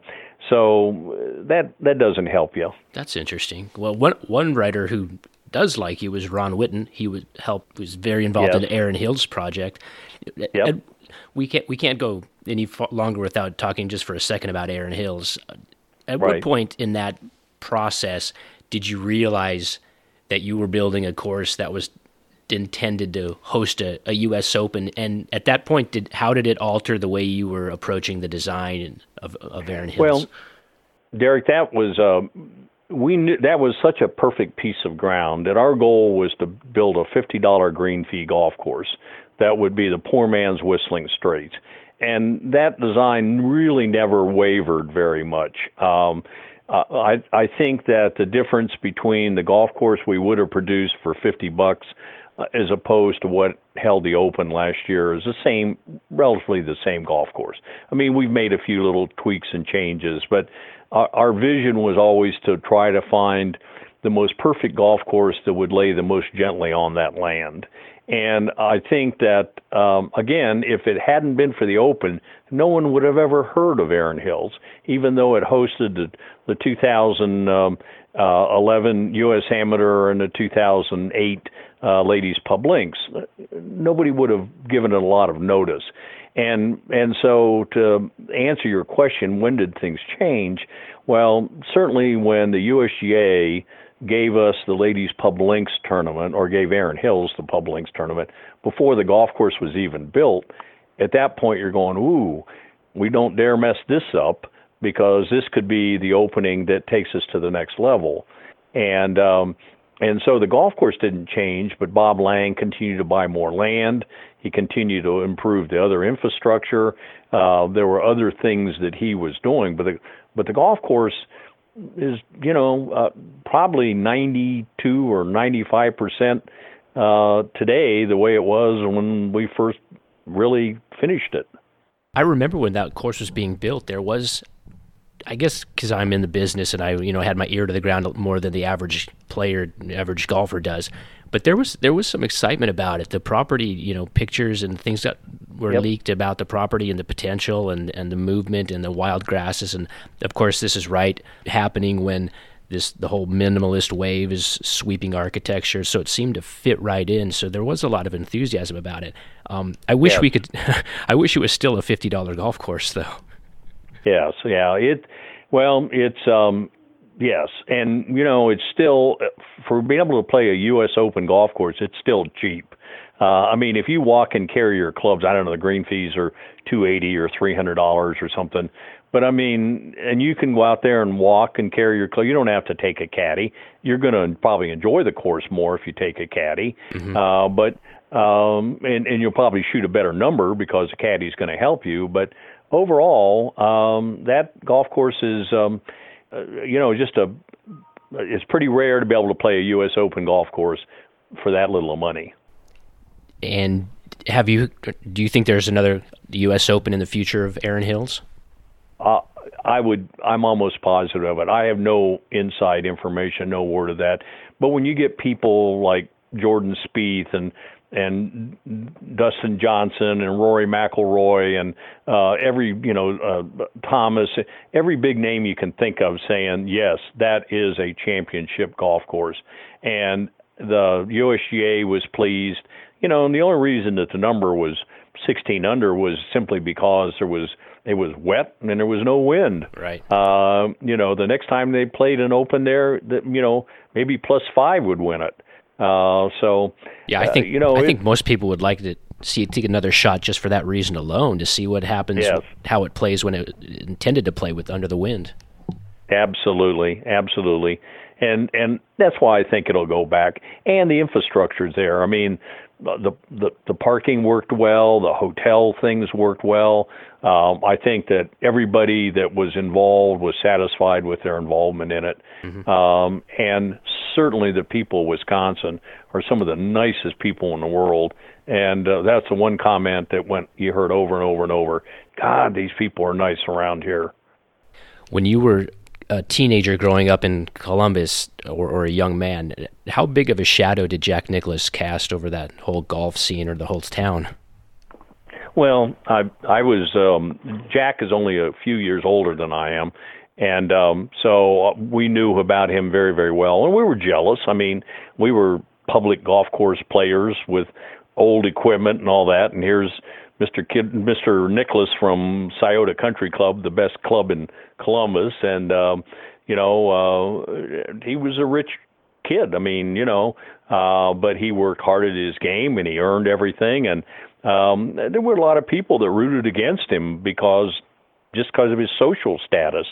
so that that doesn't help you. That's interesting. Well, one one writer who does like you was Ron Whitten. He would help was very involved in Erin Hills project. Yep we can't we can't go any longer without talking just for a second about Erin Hills. At right. what point in that process did you realize that you were building a course that was intended to host a, a U.S. Open? And at that point, did how did it alter the way you were approaching the design of, of Erin Hills? Well, Derek, that was. Uh, we knew that was such a perfect piece of ground that our goal was to build a $50 green fee golf course that would be the poor man's Whistling Straits. And that design really never wavered very much. Um, I, I think that the difference between the golf course we would have produced for 50 bucks uh, as opposed to what held the Open last year is the same, relatively the same golf course. I mean, we've made a few little tweaks and changes, but our, our vision was always to try to find the most perfect golf course that would lay the most gently on that land. And I think that, um, again, if it hadn't been for the Open, no one would have ever heard of Erin Hills, even though it hosted the, the 2011 um, uh, U.S. Amateur and the 2008 uh, Ladies Pub Links. Nobody would have given it a lot of notice. And and so to answer your question, when did things change? Well, certainly when the USGA gave us the ladies pub links tournament or gave Erin Hills the pub links tournament before the golf course was even built, at that point you're going, ooh, we don't dare mess this up because this could be the opening that takes us to the next level. And um, and so the golf course didn't change, but Bob Lang continued to buy more land. He continued to improve the other infrastructure. Uh, there were other things that he was doing, but the but the golf course is you know uh, probably 92 or 95 percent uh, today the way it was when we first really finished it. I remember when that course was being built. There was, I guess, because I'm in the business and I you know had my ear to the ground more than the average player, average golfer does. But there was there was some excitement about it. The property, you know, pictures and things that were yep. leaked about the property and the potential and, and the movement and the wild grasses. And of course, this is right happening when this the whole minimalist wave is sweeping architecture. So it seemed to fit right in. So there was a lot of enthusiasm about it. Um, I wish we could. (laughs) I wish it was still a fifty dollar golf course though. Yes, yeah. It well, it's um, yes, and you know, it's still for being able to play a U.S. Open golf course. It's still cheap. Uh, I mean, if you walk and carry your clubs, I don't know, the green fees are two eighty or three hundred dollars or something. But I mean, and you can go out there and walk and carry your club. You don't have to take a caddy. You're going to probably enjoy the course more if you take a caddy. Mm-hmm. Uh, but um, and and you'll probably shoot a better number because the caddy's going to help you. But overall, um, that golf course is, um, you know, just a. It's pretty rare to be able to play a U.S. Open golf course for that little money. And have you? Do you think there's another U.S. Open in the future of Erin Hills? Uh, I would. I'm almost positive of it. I have no inside information, no word of that. But when you get people like Jordan Spieth and and Dustin Johnson and Rory McIlroy and uh, every you know uh, Thomas, every big name you can think of saying yes, that is a championship golf course, and the USGA was pleased. You know, and the only reason that the number was 16 under was simply because there was it was wet and there was no wind. Right. Uh, you know, the next time they played an open there, that you know maybe plus five would win it. Uh, so yeah, I uh, think you know I it, think most people would like to see take another shot just for that reason alone to see what happens, Yes. how it plays when it intended to play with under the wind. Absolutely, absolutely, and and that's why I think it'll go back. And the infrastructure's there. I mean, the the the parking worked well, the hotel things worked well. Um, I think that everybody that was involved was satisfied with their involvement in it, um, and certainly the people of Wisconsin are some of the nicest people in the world. And uh, that's the one comment that went you heard over and over and over. God, these people are nice around here. When you were a teenager growing up in Columbus or, or a young man, how big of a shadow did Jack Nicklaus cast over that whole golf scene or the whole town? Well, I I was um Jack is only a few years older than I am, and um so we knew about him very very well, and we were jealous. I mean, we were public golf course players with old equipment and all that, and here's Mr. Kid, Mr. Nicklaus from Scioto Country Club, the best club in Columbus, and um, you know uh, he was a rich kid. I mean, you know, uh, but he worked hard at his game and he earned everything. And um, there were a lot of people that rooted against him because just because of his social status.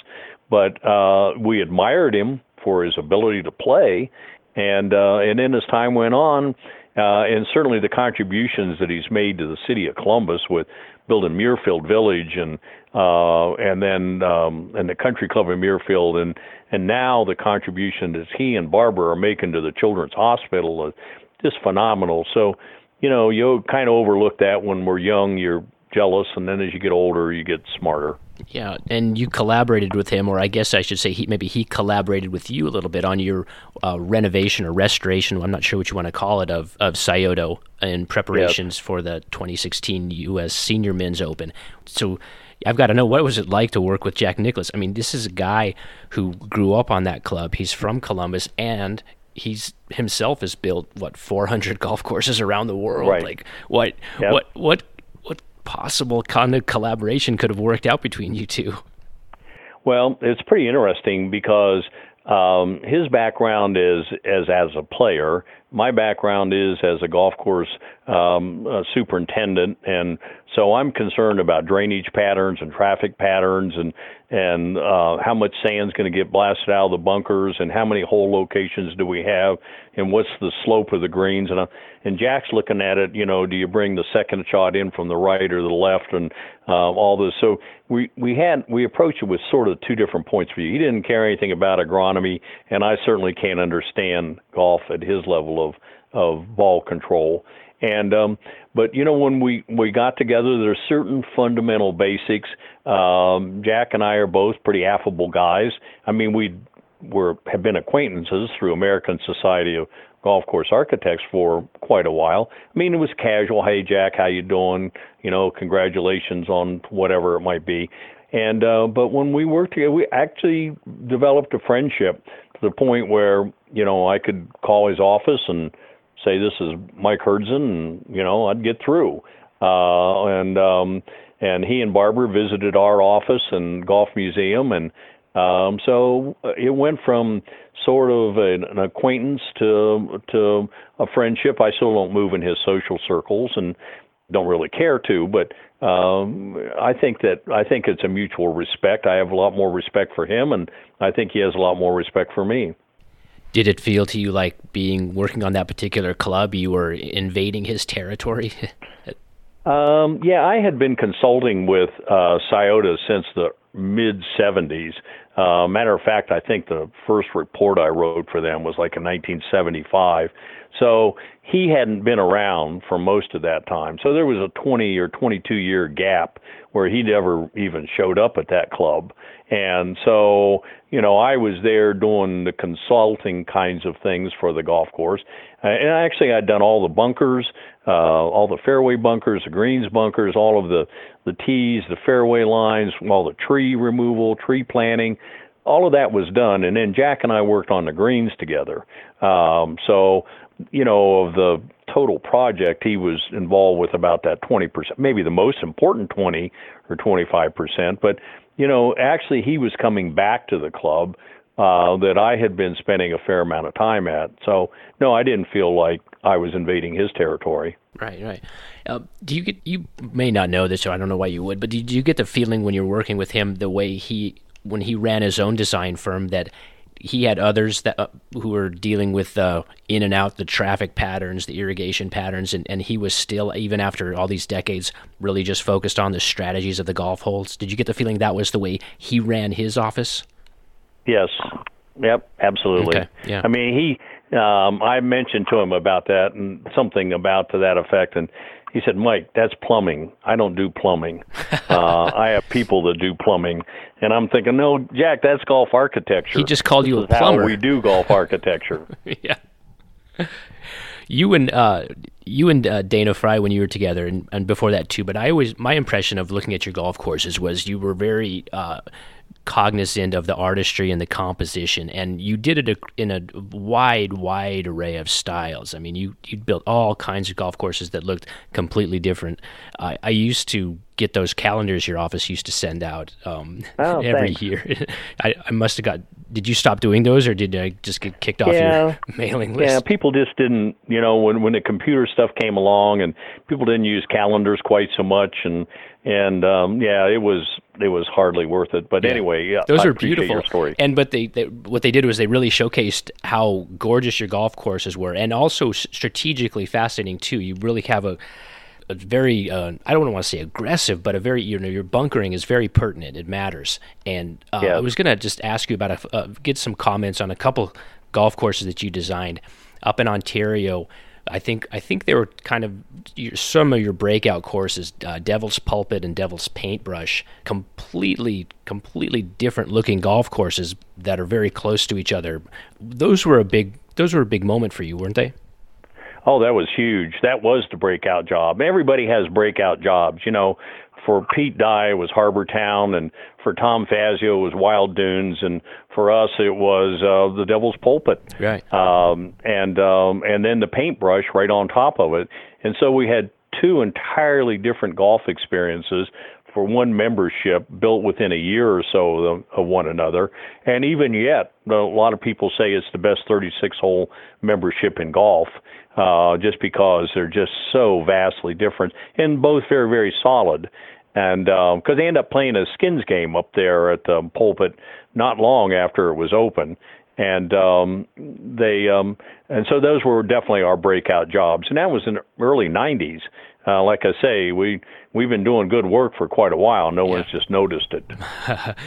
But uh, we admired him for his ability to play, and uh, and then as time went on, uh, and certainly the contributions that he's made to the city of Columbus with building Muirfield Village and uh, and then um, and the country club in Muirfield and and now the contribution that he and Barbara are making to the Children's Hospital is just phenomenal. So, you know, you kind of overlook that when we're young. You're jealous, and then as you get older, you get smarter. Yeah, and you collaborated with him, or I guess I should say, he maybe he collaborated with you a little bit on your uh, renovation or restoration. I'm not sure what you want to call it of of Scioto in preparations for the 2016 U.S. Senior Men's Open. So. I've got to know what was it like to work with Jack Nicklaus. I mean, this is a guy who grew up on that club. He's from Columbus, and he's himself has built what 400 (laughs) golf courses around the world. Right. Like what Yep. what what what possible kind of collaboration could have worked out between you two? Well, it's pretty interesting because um, his background is as as a player. My background is as a golf course um, uh, superintendent, and so I'm concerned about drainage patterns and traffic patterns, and and uh, how much sand's going to get blasted out of the bunkers, and how many hole locations do we have, and what's the slope of the greens, and uh, and Jack's looking at it. You know, do you bring the second shot in from the right or the left, and uh, all this. So we we had we approached it with sort of two different points of view. He didn't care anything about agronomy, and I certainly can't understand golf at his level of of ball control. And um, but you know when we we got together, there's certain fundamental basics. Um, Jack and I are both pretty affable guys. I mean, we were have been acquaintances through American Society of Golf Course Architects for quite a while. I mean, it was casual. Hey, Jack, how you doing? You know, congratulations on whatever it might be. And uh, but when we worked together, we actually developed a friendship to the point where you know I could call his office and say this is Mike Hurdzan, and you know I'd get through. Uh, and um, and he and Barbara visited our office and golf museum, and um, so it went from sort of an, an acquaintance to to a friendship. I still don't move in his social circles and don't really care to, but um, I think that I think it's a mutual respect. I have a lot more respect for him, and I think he has a lot more respect for me. Did it feel to you like being working on that particular club, you were invading his territory? (laughs) Um, yeah, I had been consulting with uh, since the mid 70s. Uh, matter of fact, I think the first report I wrote for them was like in 1975. So, he hadn't been around for most of that time. So there was a 20 or 22 year gap where he never even showed up at that club. And so, you know, I was there doing the consulting kinds of things for the golf course. Uh, and actually, I'd done all the bunkers, uh, all the fairway bunkers, the greens bunkers, all of the, the tees, the fairway lines, all the tree removal, tree planting. All of that was done. And then Jack and I worked on the greens together. Um, so, you know, of the total project, he was involved with about that 20%, maybe the most important 20 or 25%. But, you know, actually, he was coming back to the club uh, that I had been spending a fair amount of time at. So, no, I didn't feel like I was invading his territory. Right, right. Uh, do you get? You may not know this, so I don't know why you would, but did you get the feeling when you're working with him the way he, when he ran his own design firm, that he had others that uh, who were dealing with uh, in and out the traffic patterns, the irrigation patterns, and, and he was still even after all these decades really just focused on the strategies of the golf holes. Did you get the feeling that was the way he ran his office? Yes. Yep. Absolutely. Okay. Yeah. I mean, he. Um, I mentioned to him about that and something about to that effect, and he said, "Mike, that's plumbing. I don't do plumbing. (laughs) Uh, I have people that do plumbing." And I'm thinking, "No, Jack, that's golf architecture." He just called this you a plumber. How we do golf (laughs) architecture. (laughs) yeah. You and uh, you and uh, Dana Fry when you were together, and, and before that too. But I always my impression of looking at your golf courses was you were very uh, cognizant of the artistry and the composition, and you did it in a wide, wide array of styles. I mean, you you built all kinds of golf courses that looked completely different. I, I used to get those calendars your office used to send out um, oh, (laughs) every thanks. year. (laughs) I, I must have got. Did you stop doing those, or did I just get kicked off Yeah. your (laughs) mailing list? Yeah, people just didn't, you know, when when the computer stuff came along and people didn't use calendars quite so much and and um yeah, it was it was hardly worth it. But anyway, yeah, Those I are beautiful. Story. And but they, they what they did was they really showcased how gorgeous your golf courses were, and also strategically fascinating too. You really have a a very uh, I don't want to say aggressive, but a very you know your bunkering is very pertinent. It matters. And uh, Yeah. I was gonna just ask you about a, uh, get some comments on a couple golf courses that you designed up in Ontario. I think I think they were kind of your, some of your breakout courses, uh, Devil's Pulpit and Devil's Paintbrush, completely completely different looking golf courses that are very close to each other. Those were a big those were a big moment for you, weren't they? Oh, that was huge. That was the breakout job. Everybody has breakout jobs. You know, for Pete Dye it was Harbor Town, and for Tom Fazio it was Wild Dunes, and for us it was uh, the Devil's Pulpit. Right. Um, and um, and then the paintbrush right on top of it. And so we had two entirely different golf experiences for one membership built within a year or so of, one another. And even yet, a lot of people say it's the best 36 hole membership in golf uh, just because they're just so vastly different and both very, very solid. And because they end up playing a skins game up there at the pulpit not long after it was open. And um, they um, and so those were definitely our breakout jobs, and that was in the early '90s. Uh, like I say, we we've been doing good work for quite a while. No one's just noticed it. (laughs)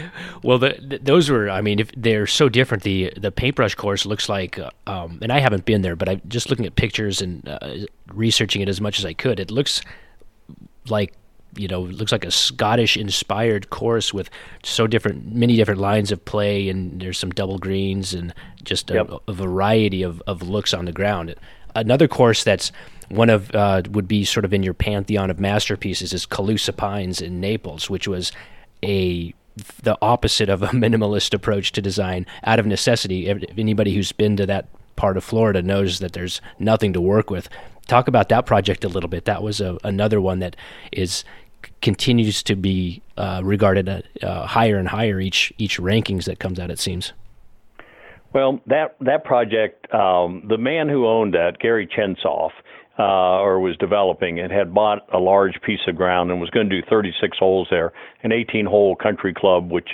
Well, the, th those were. I mean, if they're so different. The the paintbrush course looks like, uh, um, and I haven't been there, but I'm just looking at pictures and uh, researching it as much as I could. It looks like you know, it looks like a Scottish inspired course with so different, many different lines of play, and there's some double greens and just a, Yep. a variety of, of looks on the ground. Another course that's one of uh, would be sort of in your pantheon of masterpieces is Calusa Pines in Naples, which was a the opposite of a (laughs) minimalist approach to design out of necessity. Anybody who's been to that part of Florida knows that there's nothing to work with. Talk about that project a little bit. That was a, another one that is continues to be uh, regarded uh, uh, higher and higher each each rankings that comes out. It seems. Well, that that project, um, the man who owned that, Gary Chensoff, uh, or was developing it, had bought a large piece of ground and was going to do 36 holes there, an 18-hole country club, which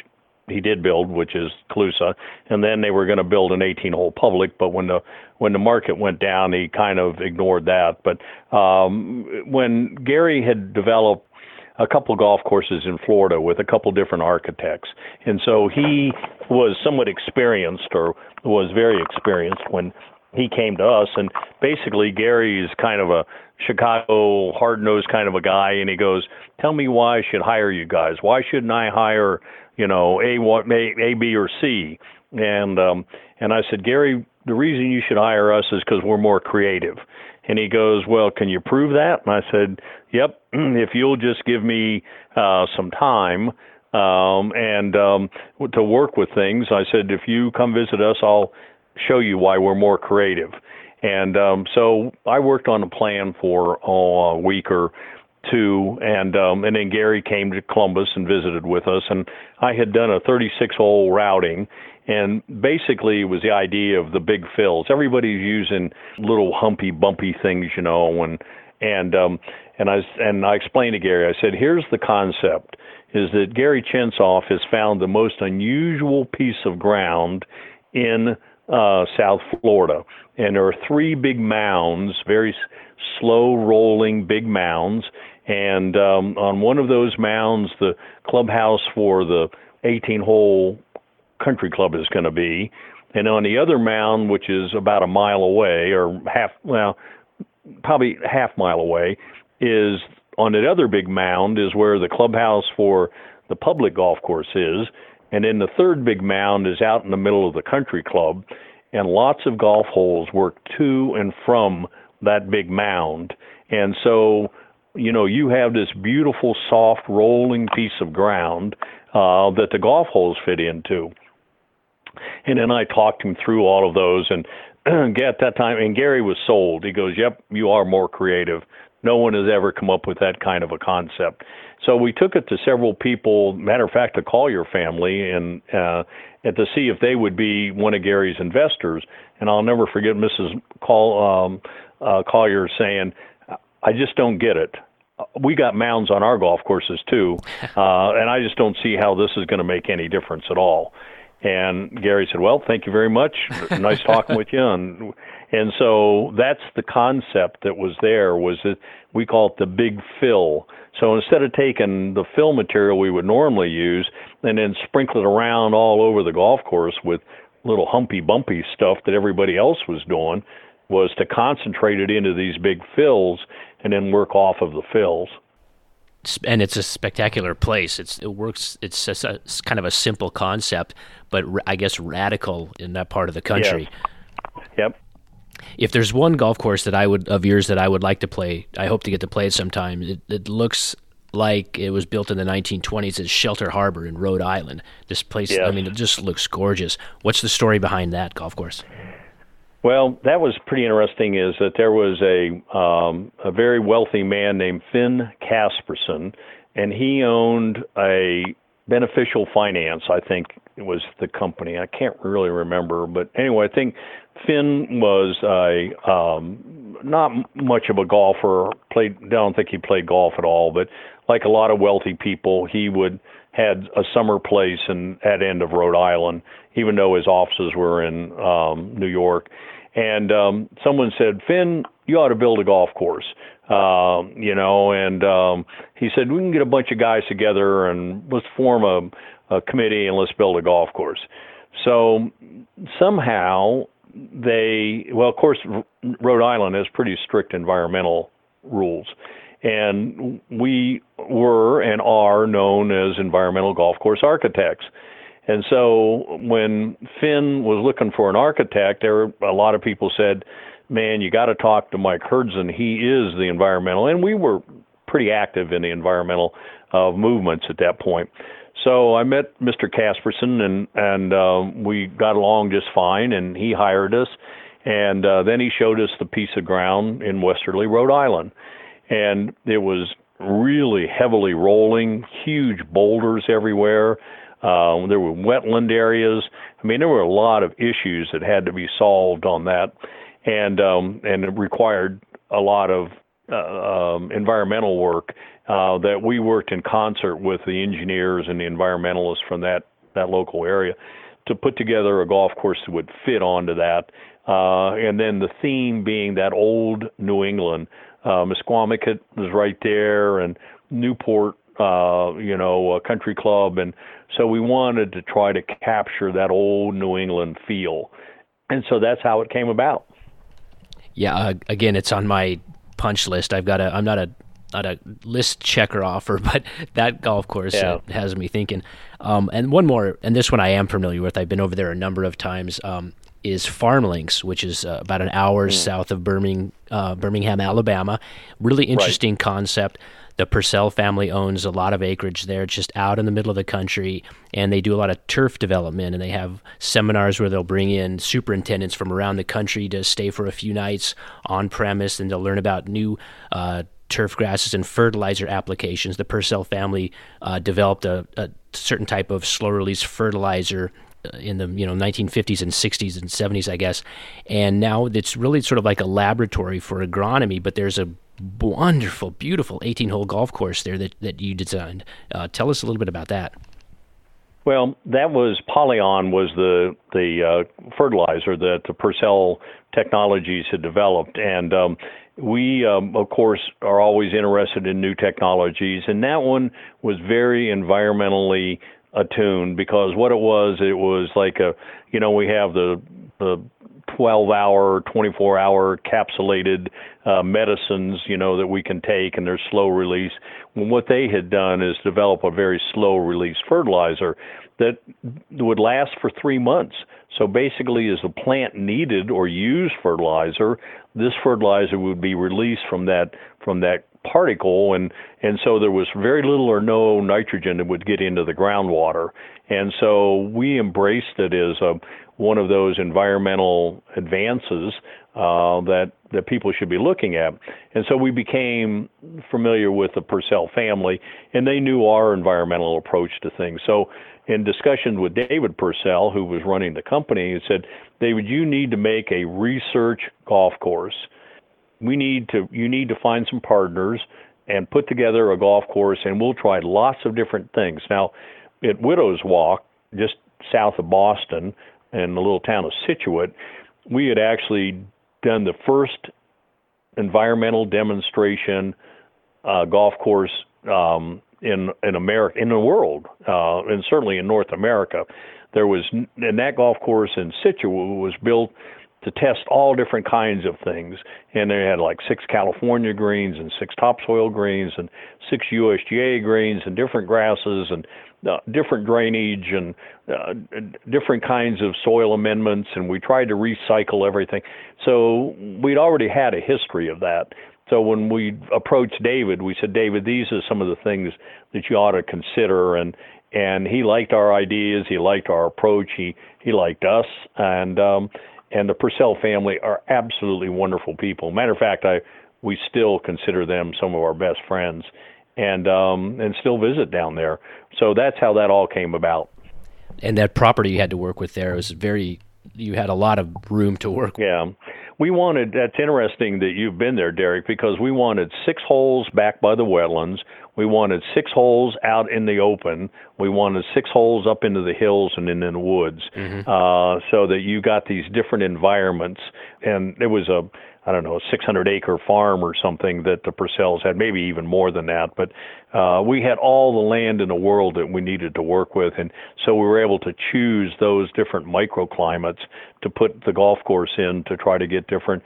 he did build, which is Calusa, and then they were going to build an 18-hole public. But when the when the market went down, he kind of ignored that. But um, when Gary had developed a couple golf courses in Florida with a couple different architects. And so he was somewhat experienced or was very experienced when he came to us, and basically Gary is kind of a Chicago hard nosed kind of a guy, and he goes, "Tell me why I should hire you guys. Why shouldn't I hire, you know, A, A, A B, or C?" And um, and I said, Gary, the reason you should hire us is because we're more creative. And he goes, Well, can you prove that? And I said, Yep. (clears throat) If you'll just give me uh, some time um, and um, to work with things, I said, if you come visit us, I'll show you why we're more creative. And um, so I worked on a plan for oh, a week or two, and um, and then Gary came to Columbus and visited with us, and I had done a 36 hole routing, and basically it was the idea of the big fills. Everybody's using little humpy, bumpy things, you know, and and um, and I and I explained to Gary. I said, here's the concept: is that Gary Chensoff has found the most unusual piece of ground in uh, South Florida, and there are three big mounds, very slow rolling big mounds. And um, on one of those mounds, the clubhouse for the 18 hole country club is going to be. And on the other mound, which is about a mile away, or half, well, probably half mile away, is on the other big mound is where the clubhouse for the public golf course is. And then the third big mound is out in the middle of the country club. And lots of golf holes work to and from that big mound. And so, you know, you have this beautiful, soft, rolling piece of ground uh, that the golf holes fit into. And then I talked him through all of those. And (clears throat) at that time, and Gary was sold. He goes, Yep, you are more creative. No one has ever come up with that kind of a concept. So we took it to several people. Matter of fact, the Collier family, and uh, and to see if they would be one of Gary's investors. And I'll never forget Mrs. Call, um, uh, Collier saying, "I just don't get it. We got mounds on our golf courses too, (laughs) uh, and I just don't see how this is going to make any difference at all." And Gary said, "Well, thank you very much. Nice talking with you." And and so that's the concept that was there was that we call it the big fill. So instead of taking the fill material we would normally use and then sprinkle it around all over the golf course with little humpy bumpy stuff that everybody else was doing, was to concentrate it into these big fills and then work off of the fills and it's a spectacular place. It's it works. It's, a, it's kind of a simple concept, but I guess radical in that part of the country. Yes. Yep if there's one golf course that I would of yours that I would like to play, I hope to get to play it sometime. It, it looks like it was built in the 1920s. It's Shelter Harbor in Rhode Island. This place. I mean, it just looks gorgeous. What's the story behind that golf course? Well, that was pretty interesting. Is that there was a um, a very wealthy man named Finn Caspersen, and he owned a beneficial finance. I think it was the company. I can't really remember, but anyway, I think Finn was a um, not much of a golfer. Played, I don't think he played golf at all. But like a lot of wealthy people, he would had a summer place in at end of Rhode Island, even though his offices were in um, New York. And um, someone said, Finn, you ought to build a golf course. Um, you know, and um, he said we can get a bunch of guys together and let's form a, a committee and let's build a golf course. So somehow they, well, of course, Rhode Island has pretty strict environmental rules. And we were and are known as environmental golf course architects. And so when Finn was looking for an architect, there were a lot of people said, "Man, you got to talk to Mike Hurdzan. He is the environmental." And we were pretty active in the environmental uh, movements at that point. So I met Mr. Caspersen, and and uh, we got along just fine. And he hired us, and uh, then he showed us the piece of ground in Westerly, Rhode Island, and it was really heavily rolling, huge boulders everywhere. Uh, there were wetland areas. I mean, there were a lot of issues that had to be solved on that, and um, and it required a lot of uh, um, environmental work uh, that we worked in concert with the engineers and the environmentalists from that that local area to put together a golf course that would fit onto that. Uh, and then the theme being that old New England. Uh, Misquamicut was right there, and Newport, uh, you know, a country club, and so we wanted to try to capture that old New England feel, and so that's how it came about. Yeah, uh, again, it's on my punch list. I've got a. I'm not a not a list checker offer, (laughs) but that golf course yeah. uh, has me thinking. Um, and one more, and this one I am familiar with. I've been over there a number of times. Um, is Farm Links, which is uh, about an hour mm. south of Birmingham, uh, Birmingham, Alabama. Really interesting right. concept. The Pursell family owns a lot of acreage there, just out in the middle of the country, and they do a lot of turf development. And they have seminars where they'll bring in superintendents from around the country to stay for a few nights on premise, and they'll learn about new uh, turf grasses and fertilizer applications. The Pursell family uh, developed a, a, certain type of slow release fertilizer uh, in the you know 1950s and 60s and 70s, I guess, and now it's really sort of like a laboratory for agronomy. But there's a wonderful, beautiful 18 hole golf course there that, that you designed. Uh, tell us a little bit about that. Well, that was Polyon was the the uh, fertilizer that the Pursell Technologies had developed, and um, we um, of course are always interested in new technologies, and that one was very environmentally attuned because what it was, it was like a you know we have the the 12 hour, 24 hour capsulated uh, medicines, you know, that we can take and they're slow release. Well, what they had done is develop a very slow release fertilizer that would last for three months. So basically, as the plant needed or used fertilizer, this fertilizer would be released from that from that particle and and so there was very little or no nitrogen that would get into the groundwater and so we embraced it as a one of those environmental advances uh, that that people should be looking at. And so we became familiar with the Pursell family, and they knew our environmental approach to things. So in discussions with David Pursell, who was running the company, he said, David, you need to make a research golf course. We need to you need to find some partners and put together a golf course and we'll try lots of different things. Now, at Widow's Walk, just south of Boston, in the little town of Scituate, we had actually done the first environmental demonstration uh, golf course um, in in America, in the world, uh, and certainly in North America. There was, and that golf course in Scituate was built to test all different kinds of things. And they had like six California greens and six topsoil greens and six USGA greens and different grasses and uh, different drainage and uh, different kinds of soil amendments. And we tried to recycle everything. So we'd already had a history of that. So when we approached David, we said, David, these are some of the things that you ought to consider. And and he liked our ideas. He liked our approach. He he liked us. And um, and the Pursell family are absolutely wonderful people. Matter of fact, I we still consider them some of our best friends, and um, and still visit down there. So that's how that all came about. And that property you had to work with there was very. You had a lot of room to work. Yeah, we wanted. That's interesting that you've been there, Derek, because we wanted six holes back by the wetlands. We wanted six holes out in the open. We wanted six holes up into the hills and in, the woods, mm-hmm. uh, so that you got these different environments. And it was a, I don't know, a 600 acre farm or something that the Pursells had, maybe even more than that. But uh, we had all the land in the world that we needed to work with, and so we were able to choose those different microclimates to put the golf course in to try to get different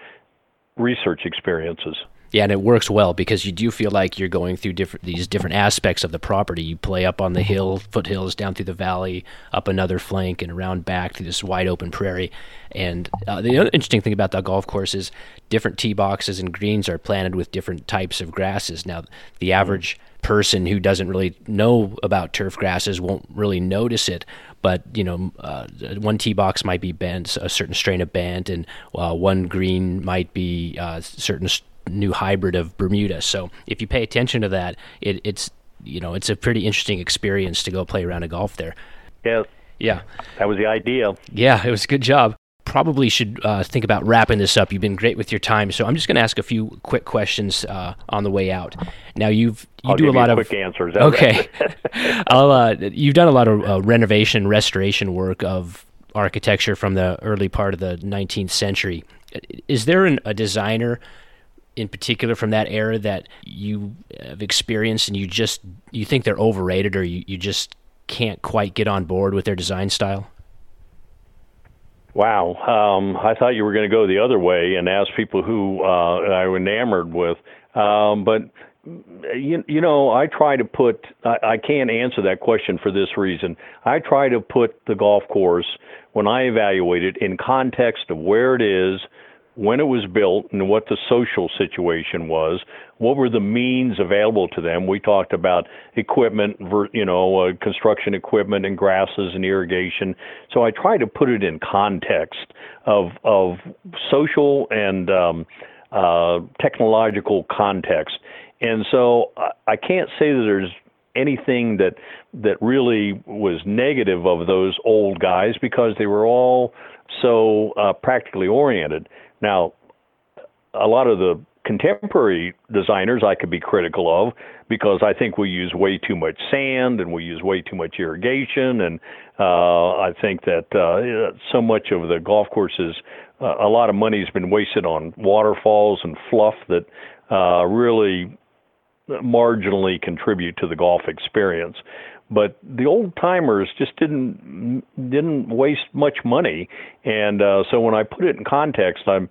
research experiences. Yeah, and it works well because you do feel like you're going through different these different aspects of the property. You play up on the hill, foothills, down through the valley, up another flank, and around back through this wide open prairie. And uh, the other interesting thing about the golf course is different tee boxes and greens are planted with different types of grasses. Now, the average person who doesn't really know about turf grasses won't really notice it. But you know, uh, one tee box might be bent, a certain strain of bent, and uh, one green might be uh, certain new hybrid of Bermuda. So if you pay attention to that, it, it's you know it's a pretty interesting experience to go play around a golf there. Yeah. Yeah. That was the idea. Yeah, it was a good job. Probably should uh, think about wrapping this up. You've been great with your time, so I'm just going to ask a few quick questions uh, on the way out. Now you've you I'll do a lot of quick answers. Okay, (laughs) (laughs) I'll, uh, you've done a lot of uh, renovation, restoration work of architecture from the early part of the 19th century. Is there an, a designer in particular from that era that you have experienced and you just you think they're overrated or you, you just can't quite get on board with their design style? Wow. Um, I thought you were going to go the other way and ask people who uh, I was enamored with. Um, but you, you know, I try to put, I, I can't answer that question for this reason. I try to put the golf course, when I evaluate it, in context of where it is, when it was built and what the social situation was, what were the means available to them. We talked about equipment, you know, uh, construction equipment and grasses and irrigation. So I try to put it in context of of social and um, uh, technological context. And so I can't say that there's anything that that really was negative of those old guys because they were all so uh, practically oriented. Now, a lot of the contemporary designers I could be critical of because I think we use way too much sand and we use way too much irrigation, and uh, I think that uh, so much of the golf courses, uh, a lot of money has been wasted on waterfalls and fluff that uh, really marginally contribute to the golf experience but the old timers just didn't didn't waste much money, and uh, so when I put it in context, I'm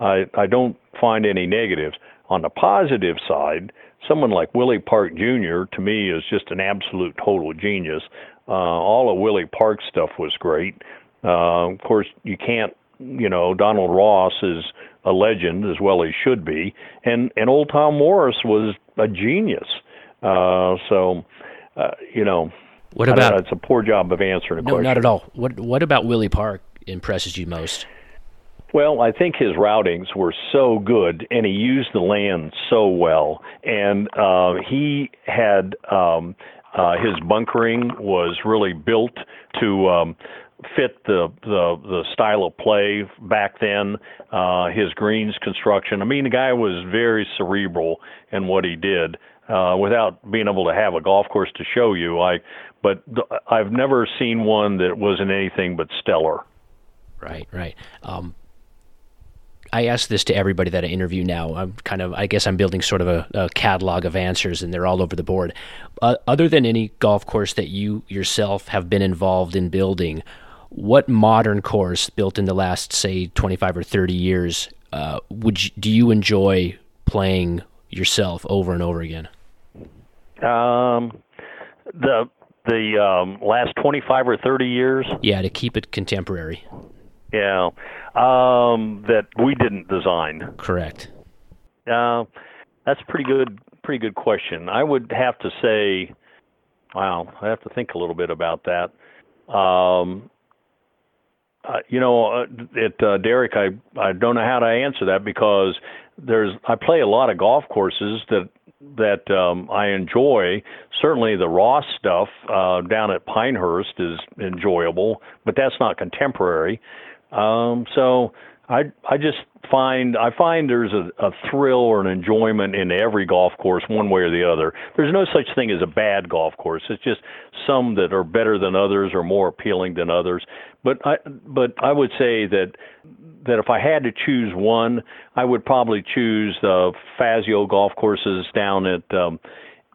I I don't find any negatives. On the positive side, someone like Willie Park Jr. to me is just an absolute total genius. Uh, all of Willie Park's stuff was great. Uh, of course, you can't, you know, Donald Ross is a legend as well as should be, and and old Tom Morris was a genius. Uh, so uh, you know, what about? Know, it's a poor job of answering a no, question. not at all. What What about Willie Park impresses you most? Well, I think his routings were so good, and he used the land so well, and uh, he had um, uh, his bunkering was really built to um, fit the, the the style of play back then. Uh, his greens construction. I mean, the guy was very cerebral in what he did uh, without being able to have a golf course to show you. I, but th- I've never seen one that wasn't anything but stellar. Right, right. Um, I ask this to everybody that I interview now. I'm kind of, I guess I'm building sort of a, a catalog of answers, and they're all over the board. Uh, other than any golf course that you yourself have been involved in building, what modern course built in the last, say, 25 or 30 years, uh, would you, do you enjoy playing yourself over and over again? Um, the the um, last 25 or 30 years. Yeah, to keep it contemporary. Yeah, um, that we didn't design. Correct. Uh, that's pretty good. Pretty good question. I would have to say, wow, I have to think a little bit about that. Um, uh, you know, uh, it, uh, Derek, I I don't know how to answer that because there's I play a lot of golf courses that that um, I enjoy. Certainly, the Ross stuff uh, down at Pinehurst is enjoyable, but that's not contemporary. Um, so I I just find I find there's a, a thrill or an enjoyment in every golf course, one way or the other. There's no such thing as a bad golf course. It's just some that are better than others or more appealing than others. But I but I would say that that if I had to choose one, I would probably choose the Fazio golf courses down at um,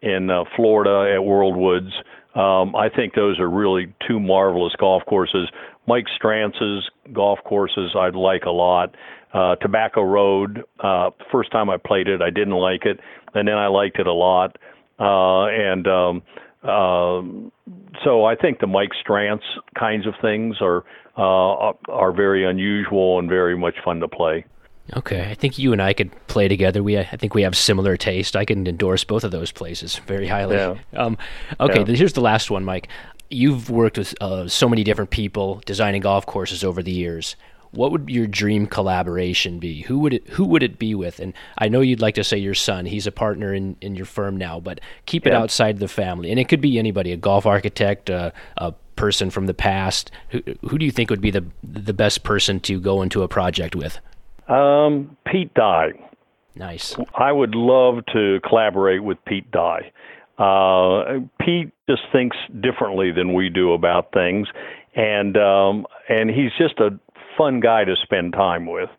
in uh, Florida at World Woods. Um, I think those are really two marvelous golf courses. Mike Strantz's golf courses I'd like a lot. Uh, Tobacco Road, uh, first time I played it, I didn't like it, and then I liked it a lot. Uh, and um, uh, so I think the Mike Strantz kinds of things are uh, are very unusual and very much fun to play. Okay, I think you and I could play together. We, I think we have similar taste. I can endorse both of those places very highly. Yeah. Um, okay, yeah. here's the last one, Mike. You've worked with uh, so many different people designing golf courses over the years. What would your dream collaboration be? Who would it Who would it be with? And I know you'd like to say your son. He's a partner in, in your firm now, but keep it outside the family. And it could be anybody: a golf architect, a, a person from the past. Who Who do you think would be the the best person to go into a project with? Um, Pete Dye. Nice. I would love to collaborate with Pete Dye. Uh, Pete just thinks differently than we do about things, and um, and he's just a fun guy to spend time with.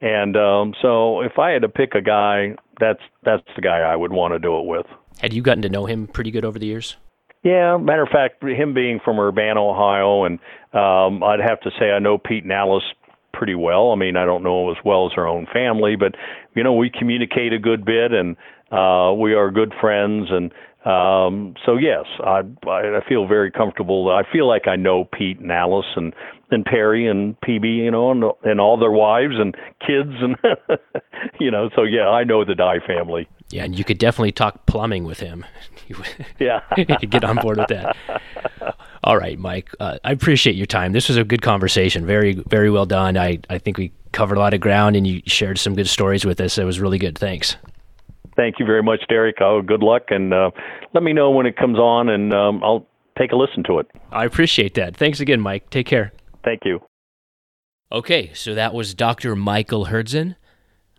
And um, so, if I had to pick a guy, that's that's the guy I would want to do it with. Had you gotten to know him pretty good over the years? Yeah, matter of fact, him being from Urbana, Ohio, and um, I'd have to say I know Pete and Alice pretty well. I mean, I don't know as well as her own family, but you know, we communicate a good bit, and uh, we are good friends, and um, so yes, I I feel very comfortable. I feel like I know Pete and Alice and and Perry and PB, you know, and and all their wives and kids, and (laughs) you know, so yeah, I know the Dye family. Yeah, and you could definitely talk plumbing with him. (laughs) yeah, you could get on board with that. All right, Mike. Uh, I appreciate your time. This was a good conversation. Very, very well done. I, I think we covered a lot of ground, and you shared some good stories with us. It was really good. Thanks. Thank you very much, Derek. Oh, good luck, and uh, let me know when it comes on, and um, I'll take a listen to it. I appreciate that. Thanks again, Mike. Take care. Thank you. Okay, so that was Dr. Michael Hurdzan.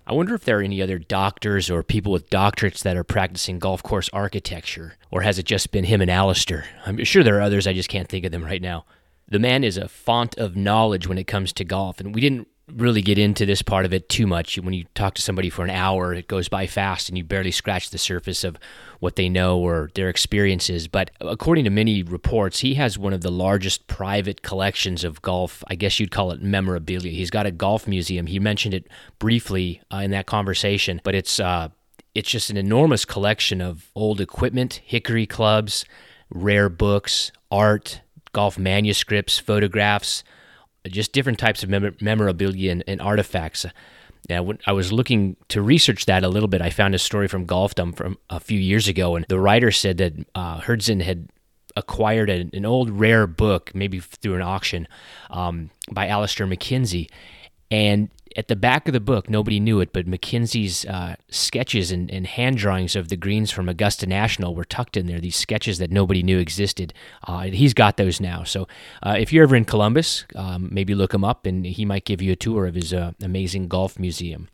I wonder if there are any other doctors or people with doctorates that are practicing golf course architecture, or has it just been him and Alister? I'm sure there are others, I just can't think of them right now. The man is a font of knowledge when it comes to golf, and we didn't really get into this part of it too much. When you talk to somebody for an hour, it goes by fast and you barely scratch the surface of what they know or their experiences. But according to many reports, he has one of the largest private collections of golf, I guess you'd call it memorabilia. He's got a golf museum. He mentioned it briefly uh, in that conversation, but it's uh, it's just an enormous collection of old equipment, hickory clubs, rare books, art, golf manuscripts, photographs, just different types of mem- memorabilia and, and artifacts. Now, when I was looking to research that a little bit, I found a story from Golfdom from a few years ago, and the writer said that uh, Hurdzan had acquired an, an, old rare book, maybe through an auction, um, by Alister MacKenzie, and at the back of the book, nobody knew it, but MacKenzie's uh, sketches and, and, hand drawings of the greens from Augusta National were tucked in there. These sketches that nobody knew existed. Uh, he's got those now. So uh, if you're ever in Columbus, um, maybe look him up, and he might give you a tour of his uh, amazing golf museum.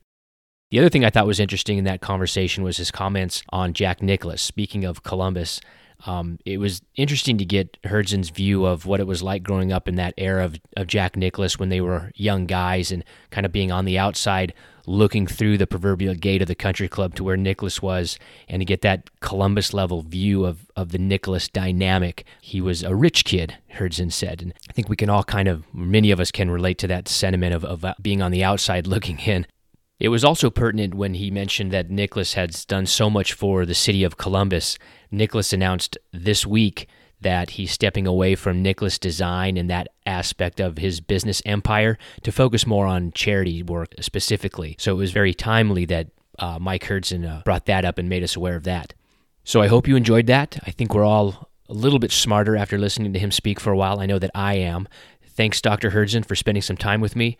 The other thing I thought was interesting in that conversation was his comments on Jack Nicklaus. Speaking of Columbus, um, it was interesting to get Hurdzan's view of what it was like growing up in that era of, of Jack Nicklaus when they were young guys and kind of being on the outside looking through the proverbial gate of the country club to where Nicklaus was and to get that Columbus level view of, of the Nicklaus dynamic. He was a rich kid, Herdzin said. And I think we can all kind of, many of us can relate to that sentiment of, of uh, being on the outside (laughs) looking in. It was also pertinent when he mentioned that Nicklaus had done so much for the city of Columbus. Nicklaus announced this week that he's stepping away from Nicklaus Design and that aspect of his business empire to focus more on charity work specifically. So it was very timely that uh, Mike Hurdzan uh, brought that up and made us aware of that. So I hope you enjoyed that. I think we're all a little bit smarter after listening to him speak for a while. I know that I am. Thanks, Dr. Hurdzan, for spending some time with me.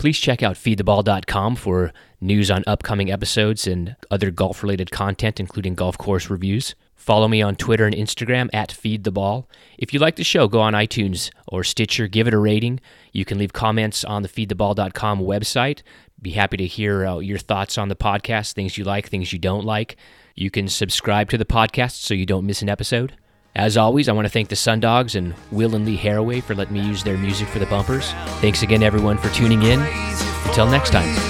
Please check out feedtheball.com for news on upcoming episodes and other golf related content, including golf course reviews. Follow me on Twitter and Instagram at feedtheball. If you like the show, go on iTunes or Stitcher, give it a rating. You can leave comments on the feedtheball.com website. Be happy to hear uh, your thoughts on the podcast, things you like, things you don't like. You can subscribe to the podcast so you don't miss an episode. As always, I want to thank the Sundogs and Will and Lee Haraway for letting me use their music for the bumpers. Thanks again, everyone, for tuning in. Until next time.